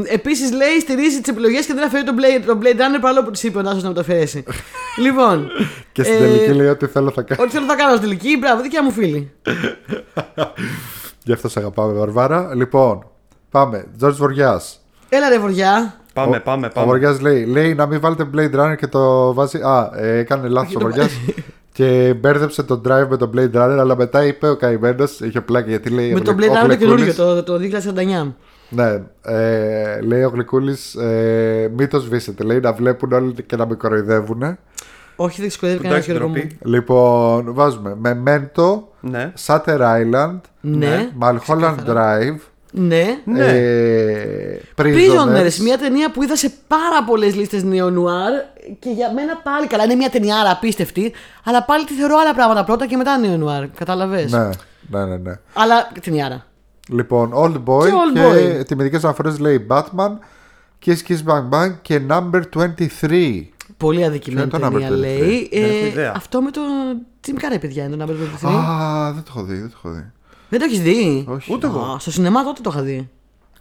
Ε, Επίσης λέει στηρίζει τις επιλογές και δεν αφαιρεί τον Blade, τον Blade Runner παρόλο που της είπε ο Νάσος να μου το αφαιρέσει. λοιπόν. Και στην ε, τελική λέει ό,τι θέλω θα κάνω. Ό,τι θέλω θα κάνω στην τελική. Μπράβο, δικιά μου φίλη. Γι' αυτό σε αγαπάμε, Βαρβάρα. Λοιπόν, πάμε. George Βοριάς. Έλα ρε βοριά. Πάμε, πάμε, Ο πάμε. Βοριάς λέει, λέει να μην βάλετε Blade Runner και το βάζει. Α, ε, έκανε λάθος ο το- Βοριάς. και μπέρδεψε τον drive με τον Blade Runner, αλλά μετά είπε ο καημένος, είχε πλάκα γιατί λέει. Με ο τον Γλυ- Blade ο Runner το Γλυκούλης- καινούριο, το, το 2049. Ναι, ε, λέει ο Γλυκούλης, ε, μην το σβήσετε. Λέει να βλέπουν όλοι και να με κοροϊδεύουν. Όχι, δεν ξεσκοδεύει κανένα Εντάξει, Γιώργο μου. ντροπή. Λοιπόν, βάζουμε Memento, Ναι. Sutter Island, Ναι, Mulholland Drive, ναι. Ναι. ε, Prisoners, Prisoners. μια ταινία που είδα σε πάρα πολλές λίστες neo-noir και για μένα πάλι καλά. Είναι μια ταινιάρα απίστευτη, αλλά πάλι τη θεωρώ άλλα πράγματα πρώτα και μετά neo-noir. Κατάλαβες; Ναι, ναι, ναι, ναι. Αλλά ταινιάρα. Λοιπόν, Old Boy Και και, Old Boy. τιμητικέ αναφορές λέει Batman, Kiss Kiss Bang Bang και Number 23. Πολύ αδικημένη Ποιο είναι το ταινία number 23? λέει. Δεν έχω Ε, ιδέα. αυτό με το. Jim Carrey, παιδιά, είναι το number 23. Α, δεν το έχω δει, δεν το έχω δει. Δεν το έχεις δει; Όχι. Ούτε εγώ. Α, στο σινεμά τότε το είχα δει.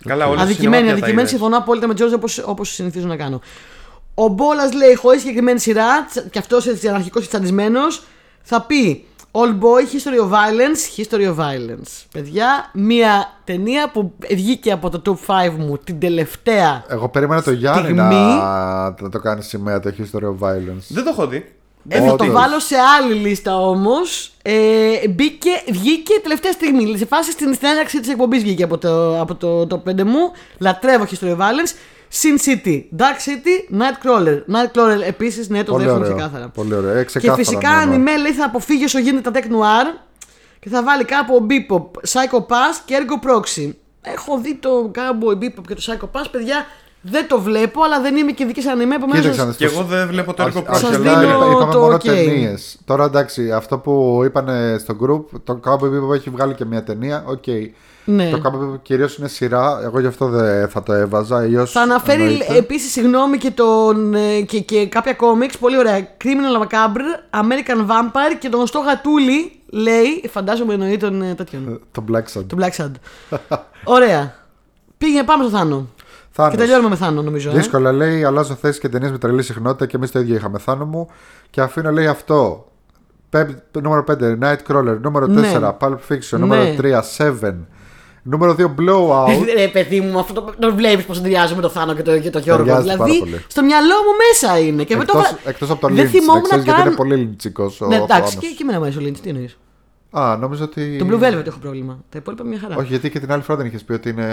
Καλά, όλα Αδικημένη, αδικημένη, συμφωνώ απόλυτα με Τζόρζ όπω συνηθίζω να κάνω. Ο Μπόλας λέει χωρίς συγκεκριμένη σειρά, τσα- και αυτός έτσι αναρχικός και τσαντισμένο, θα πει Old Boy, History of Violence, History of Violence. Παιδιά, μια ταινία που βγήκε από το top 5 μου την τελευταία. Εγώ περίμενα το Γιάννη Στιγμή- να, να το κάνει σημαία το History of Violence. Δεν το έχω δει. Ε, θα το Όντως. βάλω σε άλλη λίστα όμως. Ε, μπήκε, βγήκε τελευταία στιγμή. Σε φάση στην, στην έναρξη της εκπομπής βγήκε από το, από το, το 5 μου. Λατρεύω History of Violence. Sin City, Dark City, Nightcrawler. Nightcrawler επίσης, ναι, το Πολύ δέχομαι ωραίο. ξεκάθαρα. Πολύ ωραίο. Ε, Και ξεκάθαρα, φυσικά ναι, ναι. ανημέ λέει θα αποφύγει όσο γίνεται τα Tech Noir και θα βάλει κάπου ο Bebop, Psycho Pass και Ergo Proxy. Έχω δει το Cowboy Bebop και το Psycho Pass, παιδιά. Δεν το βλέπω, αλλά δεν είμαι και δική σε ανημέ, Κοίταξε να επομένω. δεις Και το- εγώ δεν βλέπω το έργο Αρχ- Σας πρόσφατα. αρχικά δίνω είπα- είπαμε το μόνο ok. ταινίες. Τώρα εντάξει, αυτό που είπαν στο group, το Cowboy Bebop έχει βγάλει και μια ταινία. Οκ. Ναι. Το Cowboy Bebop κυρίως είναι σειρά. Εγώ γι' αυτό δεν θα το έβαζα. Αλλιώς Θα αναφέρει εννοείται. επίσης συγγνώμη και, τον, ε, και, και κάποια κόμιξ πολύ ωραία. Criminal Macabre, American Vampire και τον γνωστό Γατούλη λέει. Φαντάζομαι εννοεί τον ε, τέτοιον. Το Black Sun. τον Black Sad. ωραία. Πήγαινε, πάμε στο Θάνο. Θάνος. Και τελειώνουμε με Θάνο, νομίζω. Ε. Δύσκολα λέει, αλλάζω θέσει και ταινίες με τρελή συχνότητα και εμείς το ίδιο είχαμε θάνο μου. Και αφήνω λέει αυτό. Πέμπ- νούμερο 5, Nightcrawler. Νούμερο 4, Ναι. Pulp Fiction. Ναι. Νούμερο 3, Seven. Νούμερο 2, Blow Out. Ρε παιδί μου, αυτό το, το βλέπεις πώς ταιριάζει με το Θάνο και το, και το Γιώργο. Ταιριάζει Δηλαδή, πάρα πολύ. στο μυαλό μου μέσα είναι. Και με το εκτός, βα- εκτός από το Δεν Lynch, θυμόμουν να ξέρεις, καν- γιατί είναι πολύ λιντσικός ο Ναι, εντάξει, Θάνος. και, και εμένα μου αρέσει ο Lynch, τι εννοείς. Α, νόμιζα ότι... Το Blue Velvet έχω πρόβλημα. Τα υπόλοιπα μια χαρά. Όχι, γιατί και την άλλη φορά δεν είχες πει ότι είναι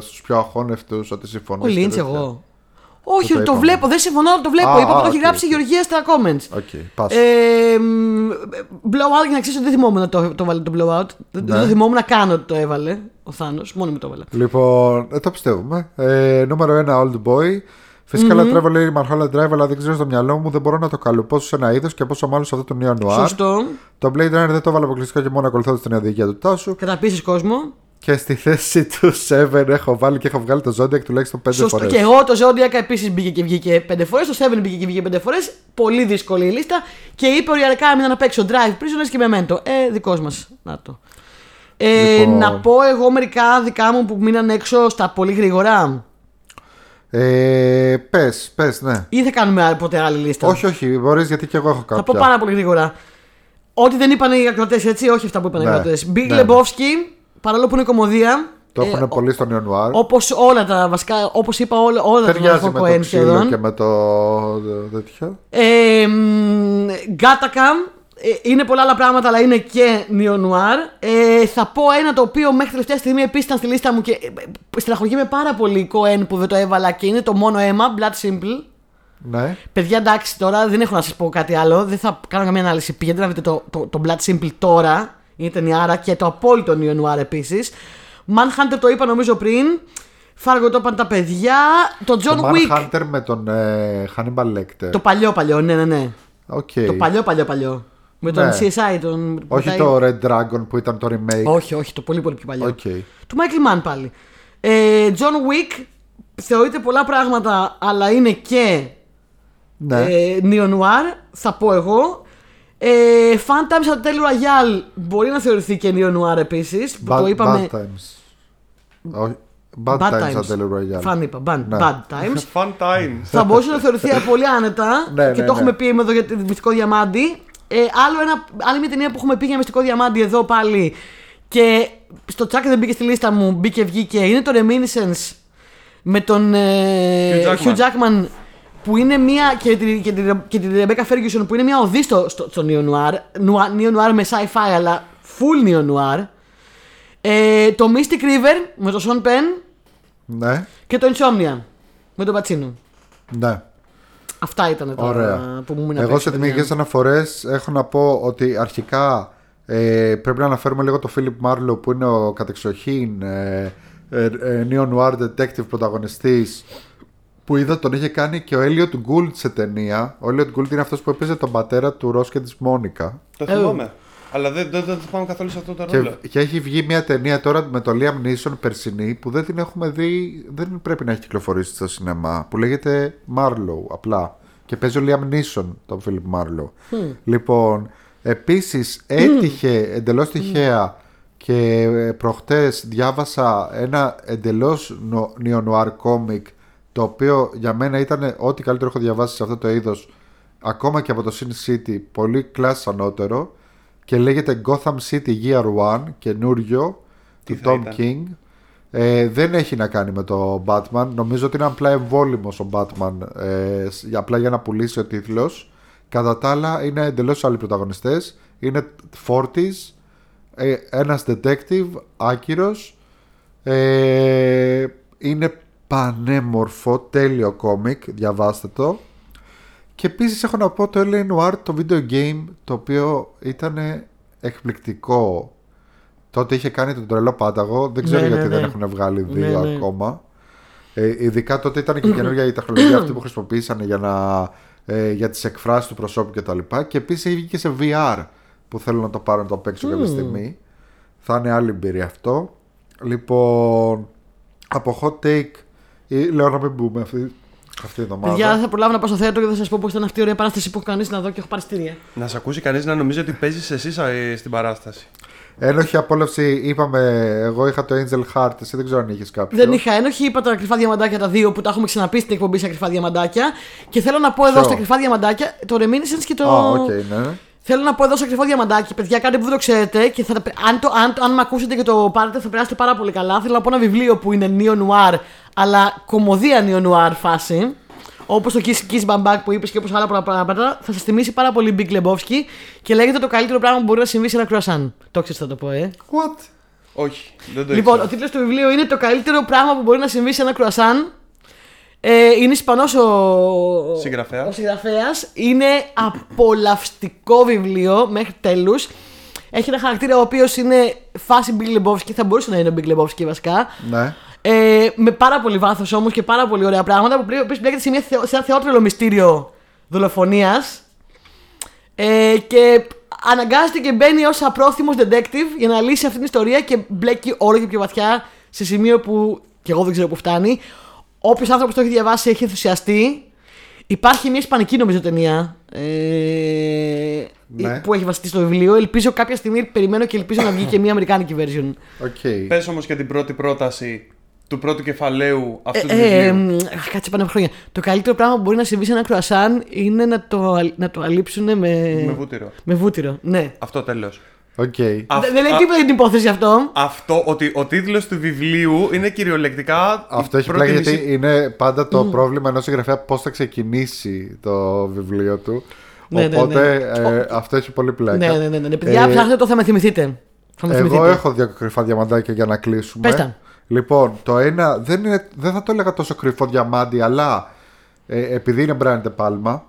στους πιο αχώνευτους, ότι συμφωνείς. Ο Lynch, εγώ. Όχι, το το, είπαμε. βλέπω, δεν συμφωνώ, το βλέπω. Α, Είπα που α, το έχει οκ, γράψει η οκ. Γεωργία στα comments. Ok, πας. Ε, μ, blowout, για να ξέρεις ότι δεν θυμόμουν να το, το βάλε το blowout. Δεν, δεν Ναι. το θυμόμουν καν ότι το έβαλε ο Θάνος. Μόνο μου το έβαλε. Λοιπόν, ε, το πιστεύουμε. Ε, νούμερο 1, Old Boy. Φυσικά λατρεύω λέει Mulholland Drive, αλλά δεν ξέρω στο μυαλό μου, δεν μπορώ να το καλουπώσω σε ένα είδος και πόσο μάλλον σε αυτό το νέο νουάρ. Σωστό. Το Blade Runner δεν το έβαλα αποκλειστικά και μόνο ακολουθώντας την οδηγία του Τάσου. Καταπίσεις κόσμο. Και στη θέση του 7 έχω βάλει και έχω βγάλει το Zodiac τουλάχιστον 5 Σωστό. φορές. Και εγώ το Zodiac επίσης μπήκε και βγήκε πέντε φορές. Το 7 μπήκε και βγήκε πέντε φορές. Πολύ δύσκολη η λίστα. Και είπε οριακά έμεινα να παίξω Drive Prisoners και Memento. Ε, δικός μας. Να το. Ε, Λοιπόν. Να πω εγώ μερικά δικά μου που μείναν έξω στα πολύ γρήγορα. Ε, πες, πες, ναι. Ή θα κάνουμε άλλη- ποτέ άλλη λίστα. Όχι, όχι, μπορείς γιατί και εγώ έχω κάποια. Θα πω πάρα πολύ γρήγορα. Ό,τι δεν είπαν οι ακροτέ, έτσι, όχι αυτά που είπαν οι Ναι. ακροτέ. Big Ναι, ναι. Lebowski, παρόλο που είναι κομμωδία. Το έχουν ε, πολύ στο νέο νουάρ. Όπως όλα τα βασικά, όπως είπα, όλα, όλα τα Ταιριάζει Marco με Cohen το ξύλο σχεδόν. και με το το τέτοιο. Ε, μ, Gattaca, ε, είναι πολλά άλλα πράγματα, αλλά είναι και neo-noir. Ε, θα πω ένα το οποίο μέχρι τελευταία στιγμή επίσης ήταν στη λίστα μου και ε, ε, στεναχωριέμαι πάρα πολύ Cohen που δεν το έβαλα και είναι το μόνο αίμα, Blood Simple. Ναι. Παιδιά, εντάξει, τώρα δεν έχω να σας πω κάτι άλλο. Δεν θα κάνω καμία ανάλυση. Πηγαίνετε να δείτε το, το, το Blood Simple τώρα. Είναι ταινιάρα και το απόλυτο Neo Noir επίσης. Manhunter το είπα νομίζω πριν. Fargo το είπαν τα παιδιά. Το John Το Wick. Manhunter με τον ε, Hannibal Lecter. Το παλιό παλιό, ναι, ναι, ναι. Οκ. Το παλιό παλιό παλιό. Με τον Ναι. CSI, τον. Όχι μετά- το Red Dragon που ήταν το remake. Όχι, όχι, το πολύ πολύ πιο παλιό. Οκ. Του Michael Mann πάλι. Ε, John Wick θεωρείται πολλά πράγματα, αλλά είναι και Ναι. ε, Neo Noir, θα πω εγώ. Ε, Phantom Hotel Royale μπορεί να θεωρηθεί και Neo Noir επίσης. Που Bad, το είπαμε. Bad Times. Όχι. Bad, Times Battle Royale. Φαν είπα. Bad, Ναι. bad Times. Fun times. θα μπορούσε να θεωρηθεί πολύ άνετα Ναι, και ναι, το ναι. έχουμε πει εδώ για το μυστικό διαμάντι. Ε, άλλο ένα, άλλη μια ταινία που έχουμε πει για μυστικό διαμάντι εδώ πάλι και στο τσάκ δεν μπήκε στη λίστα μου, μπήκε βγήκε. Είναι το Reminiscence με τον ε, Hugh Jackman. Hugh Jackman που είναι μια. και τη, και τη, και τη Rebecca Ferguson που είναι μια οδή στο, στο, στο Neo Noir. Neo Neo Noir με sci-fi αλλά full Neo Noir. Ε, το Mystic River με τον Sean Penn Ναι, και το Insomnia με τον Πατσίνο. ναι. Αυτά ήταν τα Ωραία. που μου μείναν Εγώ σε τιμικέ αναφορές έχω να πω ότι αρχικά ε, πρέπει να αναφέρουμε λίγο το Φίλιπ Μάρλο που είναι ο κατεξοχήν ε, ε, ε, Neo Noir Detective πρωταγωνιστής που είδα τον είχε κάνει και ο Elliot Gould σε ταινία. Ο Elliot Gould είναι αυτός που έπαιζε τον πατέρα του Ρος και της Μόνικα. Το θυμάμαι. Αλλά δεν, δεν, δεν θυμάμαι καθόλου σε αυτό το Και, ρόλο. και έχει βγει μια ταινία τώρα με τον Liam Neeson περσινή που δεν την έχουμε δει, δεν πρέπει να έχει κυκλοφορήσει στο σινεμά. Που λέγεται Marlow απλά. Και παίζει ο Liam Neeson τον Philip Marlow. Λοιπόν, επίσης έτυχε εντελώς τυχαία και ε, προχτές διάβασα ένα εντελώς νο- neo-noir comic το οποίο για μένα ήταν ό,τι καλύτερο έχω διαβάσει σε αυτό το είδος ακόμα και από το Sin City πολύ κλάσ ανώτερο και λέγεται Gotham City Year One καινούριο Τι του θα Tom ήταν; King. Ε, δεν έχει να κάνει με το Batman. Νομίζω ότι είναι απλά εμβόλυμος ο Batman ε, σ- για- απλά για να πουλήσει ο τίτλος. Κατά τα άλλα είναι εντελώς άλλοι πρωταγωνιστές. Είναι 40s ε, ένας detective άκυρος. Ε, είναι πανέμορφο τέλειο κόμικ διαβάστε το και επίσης έχω να πω το LA Noir το video game το οποίο ήταν εκπληκτικό. Τότε είχε κάνει τον τρελό πάταγο δεν ξέρω Ναι, ναι, γιατί δεν ναι. έχουν βγάλει δύο Ναι, ναι. ακόμα. Ε, ειδικά τότε ήταν και καινούργια η τεχνολογία αυτή που χρησιμοποίησαν για, να, ε, για τις εκφράσεις του προσώπου και τα λοιπά. Και επίσης βγήκε σε VR που θέλω να το πάρω να το παίξω κάποια στιγμή. Θα είναι άλλη εμπειρία αυτό. Λοιπόν από hot take ή λέω να μην μπούμε αυτή, αυτή την εβδομάδα Παιδιά, δεν θα προλάβω να πάω στο θέατρο και θα σας πω πώς ήταν αυτή η ωραία παράσταση που έχω κανονίσει να δω και έχω πάρει εισιτήρια. Να σε ακούσει κανείς να νομίζει ότι παίζεις εσύ ε, στην παράσταση. Ένοχη απόλαυση είπαμε εγώ είχα το Angel Heart εσύ δεν ξέρω αν είχες κάποιο Δεν είχα ένοχη, είπα τα κρυφά διαμαντάκια τα δύο που τα έχουμε ξαναπεί στην εκπομπή στα κρυφά διαμαντάκια. Και θέλω να πω εδώ Ποιο; στα κρυφά διαμαντάκια το Reminiscence και το. Α, οκ, ναι. Θέλω να πω εδώ στο κρυφό διαμαντάκι, παιδιά, κάτι που δεν το ξέρετε και θα, τα- αν, το, αν, το- αν με ακούσετε και το πάρετε θα περάσετε πάρα πολύ καλά. Θέλω να πω ένα βιβλίο που είναι neo noir, αλλά κομμωδία neo noir φάση. Όπως το Kiss Kiss Bam Bam που είπες και όπως άλλα πολλά πράγματα, θα σα θυμίσει πάρα πολύ Big Lebowski και λέγεται το καλύτερο πράγμα που μπορεί να συμβεί σε ένα κρουασάν. Το ξέρεις, θα το πω, ε. What? Όχι, δεν το Λοιπόν, ο ήξερα. τίτλος του βιβλίου είναι Το καλύτερο πράγμα που μπορεί να συμβεί σε ένα κρουασάν. Ε, είναι Ισπανός ο Συγγραφέας. ο συγγραφέας. Είναι απολαυστικό βιβλίο μέχρι τέλους. Έχει ένα χαρακτήρα ο οποίος είναι φάση Big Lebowski, θα μπορούσε να είναι ο Big Lebowski βασικά. Ναι. Ε, με πάρα πολύ βάθος όμως και πάρα πολύ ωραία πράγματα που πρέπει να μπλέκεται σε, μια θεο- σε ένα θεότρελο μυστήριο δολοφονίας. Ε, και αναγκάζεται και μπαίνει ως απρόθυμος detective για να λύσει αυτή την ιστορία και μπλέκει όλο και πιο βαθιά σε σημείο που και εγώ δεν ξέρω που φτάνει. Όποιος άνθρωπος το έχει διαβάσει έχει ενθουσιαστεί. Υπάρχει μια ισπανική νομίζω ταινία ε, Ναι. που έχει βασιστεί στο βιβλίο. Ελπίζω κάποια στιγμή, περιμένω και ελπίζω να βγει και μια αμερικάνικη version. Ok. Πες όμως και την πρώτη πρόταση του πρώτου κεφαλαίου αυτού του Ε, ε, βιβλίου. μ, αχ, κάτσε πάνω από χρόνια. Το καλύτερο πράγμα που μπορεί να συμβεί σε ένα κρουασάν είναι να το, αλ- να το αλείψουν με, Με βούτυρο. με βούτυρο. Ναι. Αυτό τέλο. Οκ. Δεν δεν λέει τίποτα για την υπόθεση αυτό. Αυτό ότι ο τίτλος του βιβλίου είναι κυριολεκτικά. η Αυτό έχει πρώτη πλάκα μισή- γιατί είναι πάντα το πρόβλημα ενός συγγραφέα πώς θα ξεκινήσει το βιβλίο του. Ναι, ναι, Οπότε ναι. ε, αυτό έχει πολύ πλάκα. Ναι, ναι, ναι. ναι. Παιδιά, Ε, ψάχνετε το θα με θυμηθείτε. Θα με Εγώ θυμηθείτε. έχω δύο κρυφά διαμαντάκια για να κλείσουμε. Πες τα. Λοιπόν, το ένα δεν, είναι, δεν θα το έλεγα τόσο κρυφό διαμάντι, αλλά ε, επειδή είναι Brian De Palma,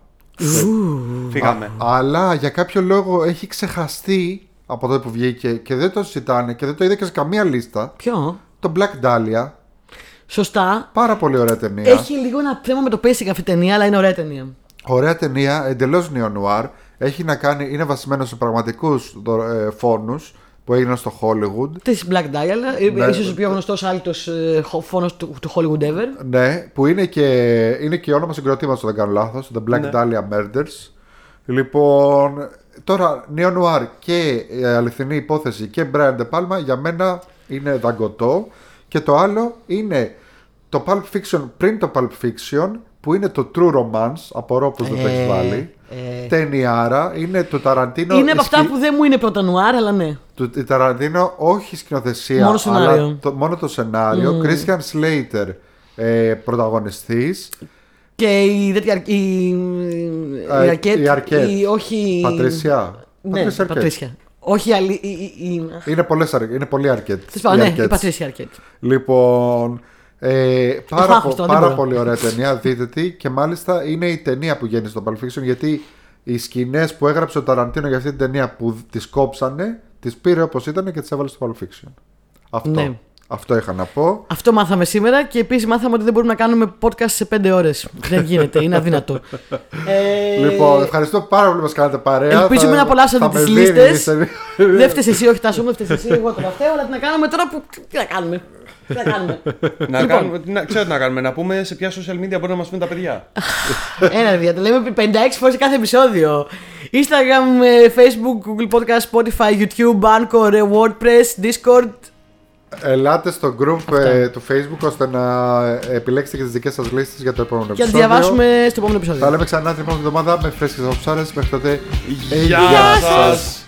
Φύγαμε. αλλά για κάποιο λόγο έχει ξεχαστεί από τότε που βγήκε και δεν το συζητάνε και δεν το είδα και σε καμία λίστα. Ποιο; Το Black Dahlia. Σωστά. Πάρα πολύ ωραία ταινία. Έχει λίγο ένα θέμα με το pacing αυτή η ταινία, αλλά είναι ωραία ταινία. Ωραία ταινία, εντελώς νεονουάρ. Έχει να κάνει, είναι βασισμένο σε πραγματικούς ε, φόνους που έγιναν στο Hollywood. Τη Black Dial, Ναι. ίσως ο πιο γνωστός άλλο φόνος του, του Hollywood ever. Ναι, που είναι και, είναι και όνομα συγκροτήματο, αν δεν κάνω λάθος. The Black Ναι. Dahlia Murders. Λοιπόν, τώρα Neo Noir και ε, αληθινή υπόθεση και Brian De Palma για μένα είναι δαγκωτό. Και το άλλο είναι το Pulp Fiction πριν το Pulp Fiction που είναι το True Romance. Απορώ πως δεν το έχεις Ε, βάλει. Ε. Ταινιάρα. Είναι του Ταραντίνο. Είναι από αυτά σκη- που δεν μου είναι πρώτα νουάρ, αλλά ναι. του η Ταραντίνο όχι σκηνοθεσία, Μόνο σενάριο. αλλά το, μόνο το σενάριο. Christian Slater ε, πρωταγωνιστής. Και η τέτοια. Η, Ε, η Αρκέτ. η Αρκέτ. η- όχι. Πατρίσια. Ναι, Πατρίσια Αρκέτ. Πατρίσια. Όχι άλλη. Η, η, η... Είναι, πολλές, αρ- είναι πολύ αρκετ. Θες πάω, ναι, η Πατρίσια Αρκέτ. Λοιπόν, ε, πάρα, έχω πο- αυτό, δεν πάρα μπορώ. πολύ ωραία ταινία, δείτε τη και μάλιστα είναι η ταινία που γέννησε στο Pulp Fiction γιατί οι σκηνές που έγραψε ο Ταραντίνο για αυτή την ταινία που τις κόψανε, τις πήρε όπως ήταν και τις έβαλε στο Pulp Fiction. Αυτό, Ναι. αυτό είχα να πω. Αυτό μάθαμε σήμερα και επίσης μάθαμε ότι δεν μπορούμε να κάνουμε podcast σε 5 ώρες. δεν γίνεται, είναι αδύνατο. ε, Λοιπόν, ευχαριστώ πάρα πολύ που μας κάνατε παρέα. Ελπίζουμε Θα- να απολαύσατε θα τις με δίνει, λίστες. είστε- δεν φταίεις εσύ, όχι τάσο μου, δεν φταίεις εσύ. Εγώ το καυτέω, αλλά τι να κάνουμε τώρα που. Τι να κάνουμε. Τι να κάνουμε. να κάνουμε, τι να, ξέρω τι να κάνουμε, να πούμε σε ποια social media μπορεί να μας πούν τα παιδιά. Ένα παιδιά, το λέμε 56 φορές σε κάθε επεισόδιο. Instagram, ε, Facebook, Google Podcast, Spotify, YouTube, Anchor, ε, WordPress, Discord. Ελάτε στο group ε, του Facebook ώστε να επιλέξετε και τις δικές σας λίστες για το επόμενο Και να επεισόδιο. τη διαβάσουμε στο επόμενο επεισόδιο. Θα λέμε ξανά την επόμενη εβδομάδα με φρέσκες αποψάρες. Μέχρι τότε, Γεια γεια σας!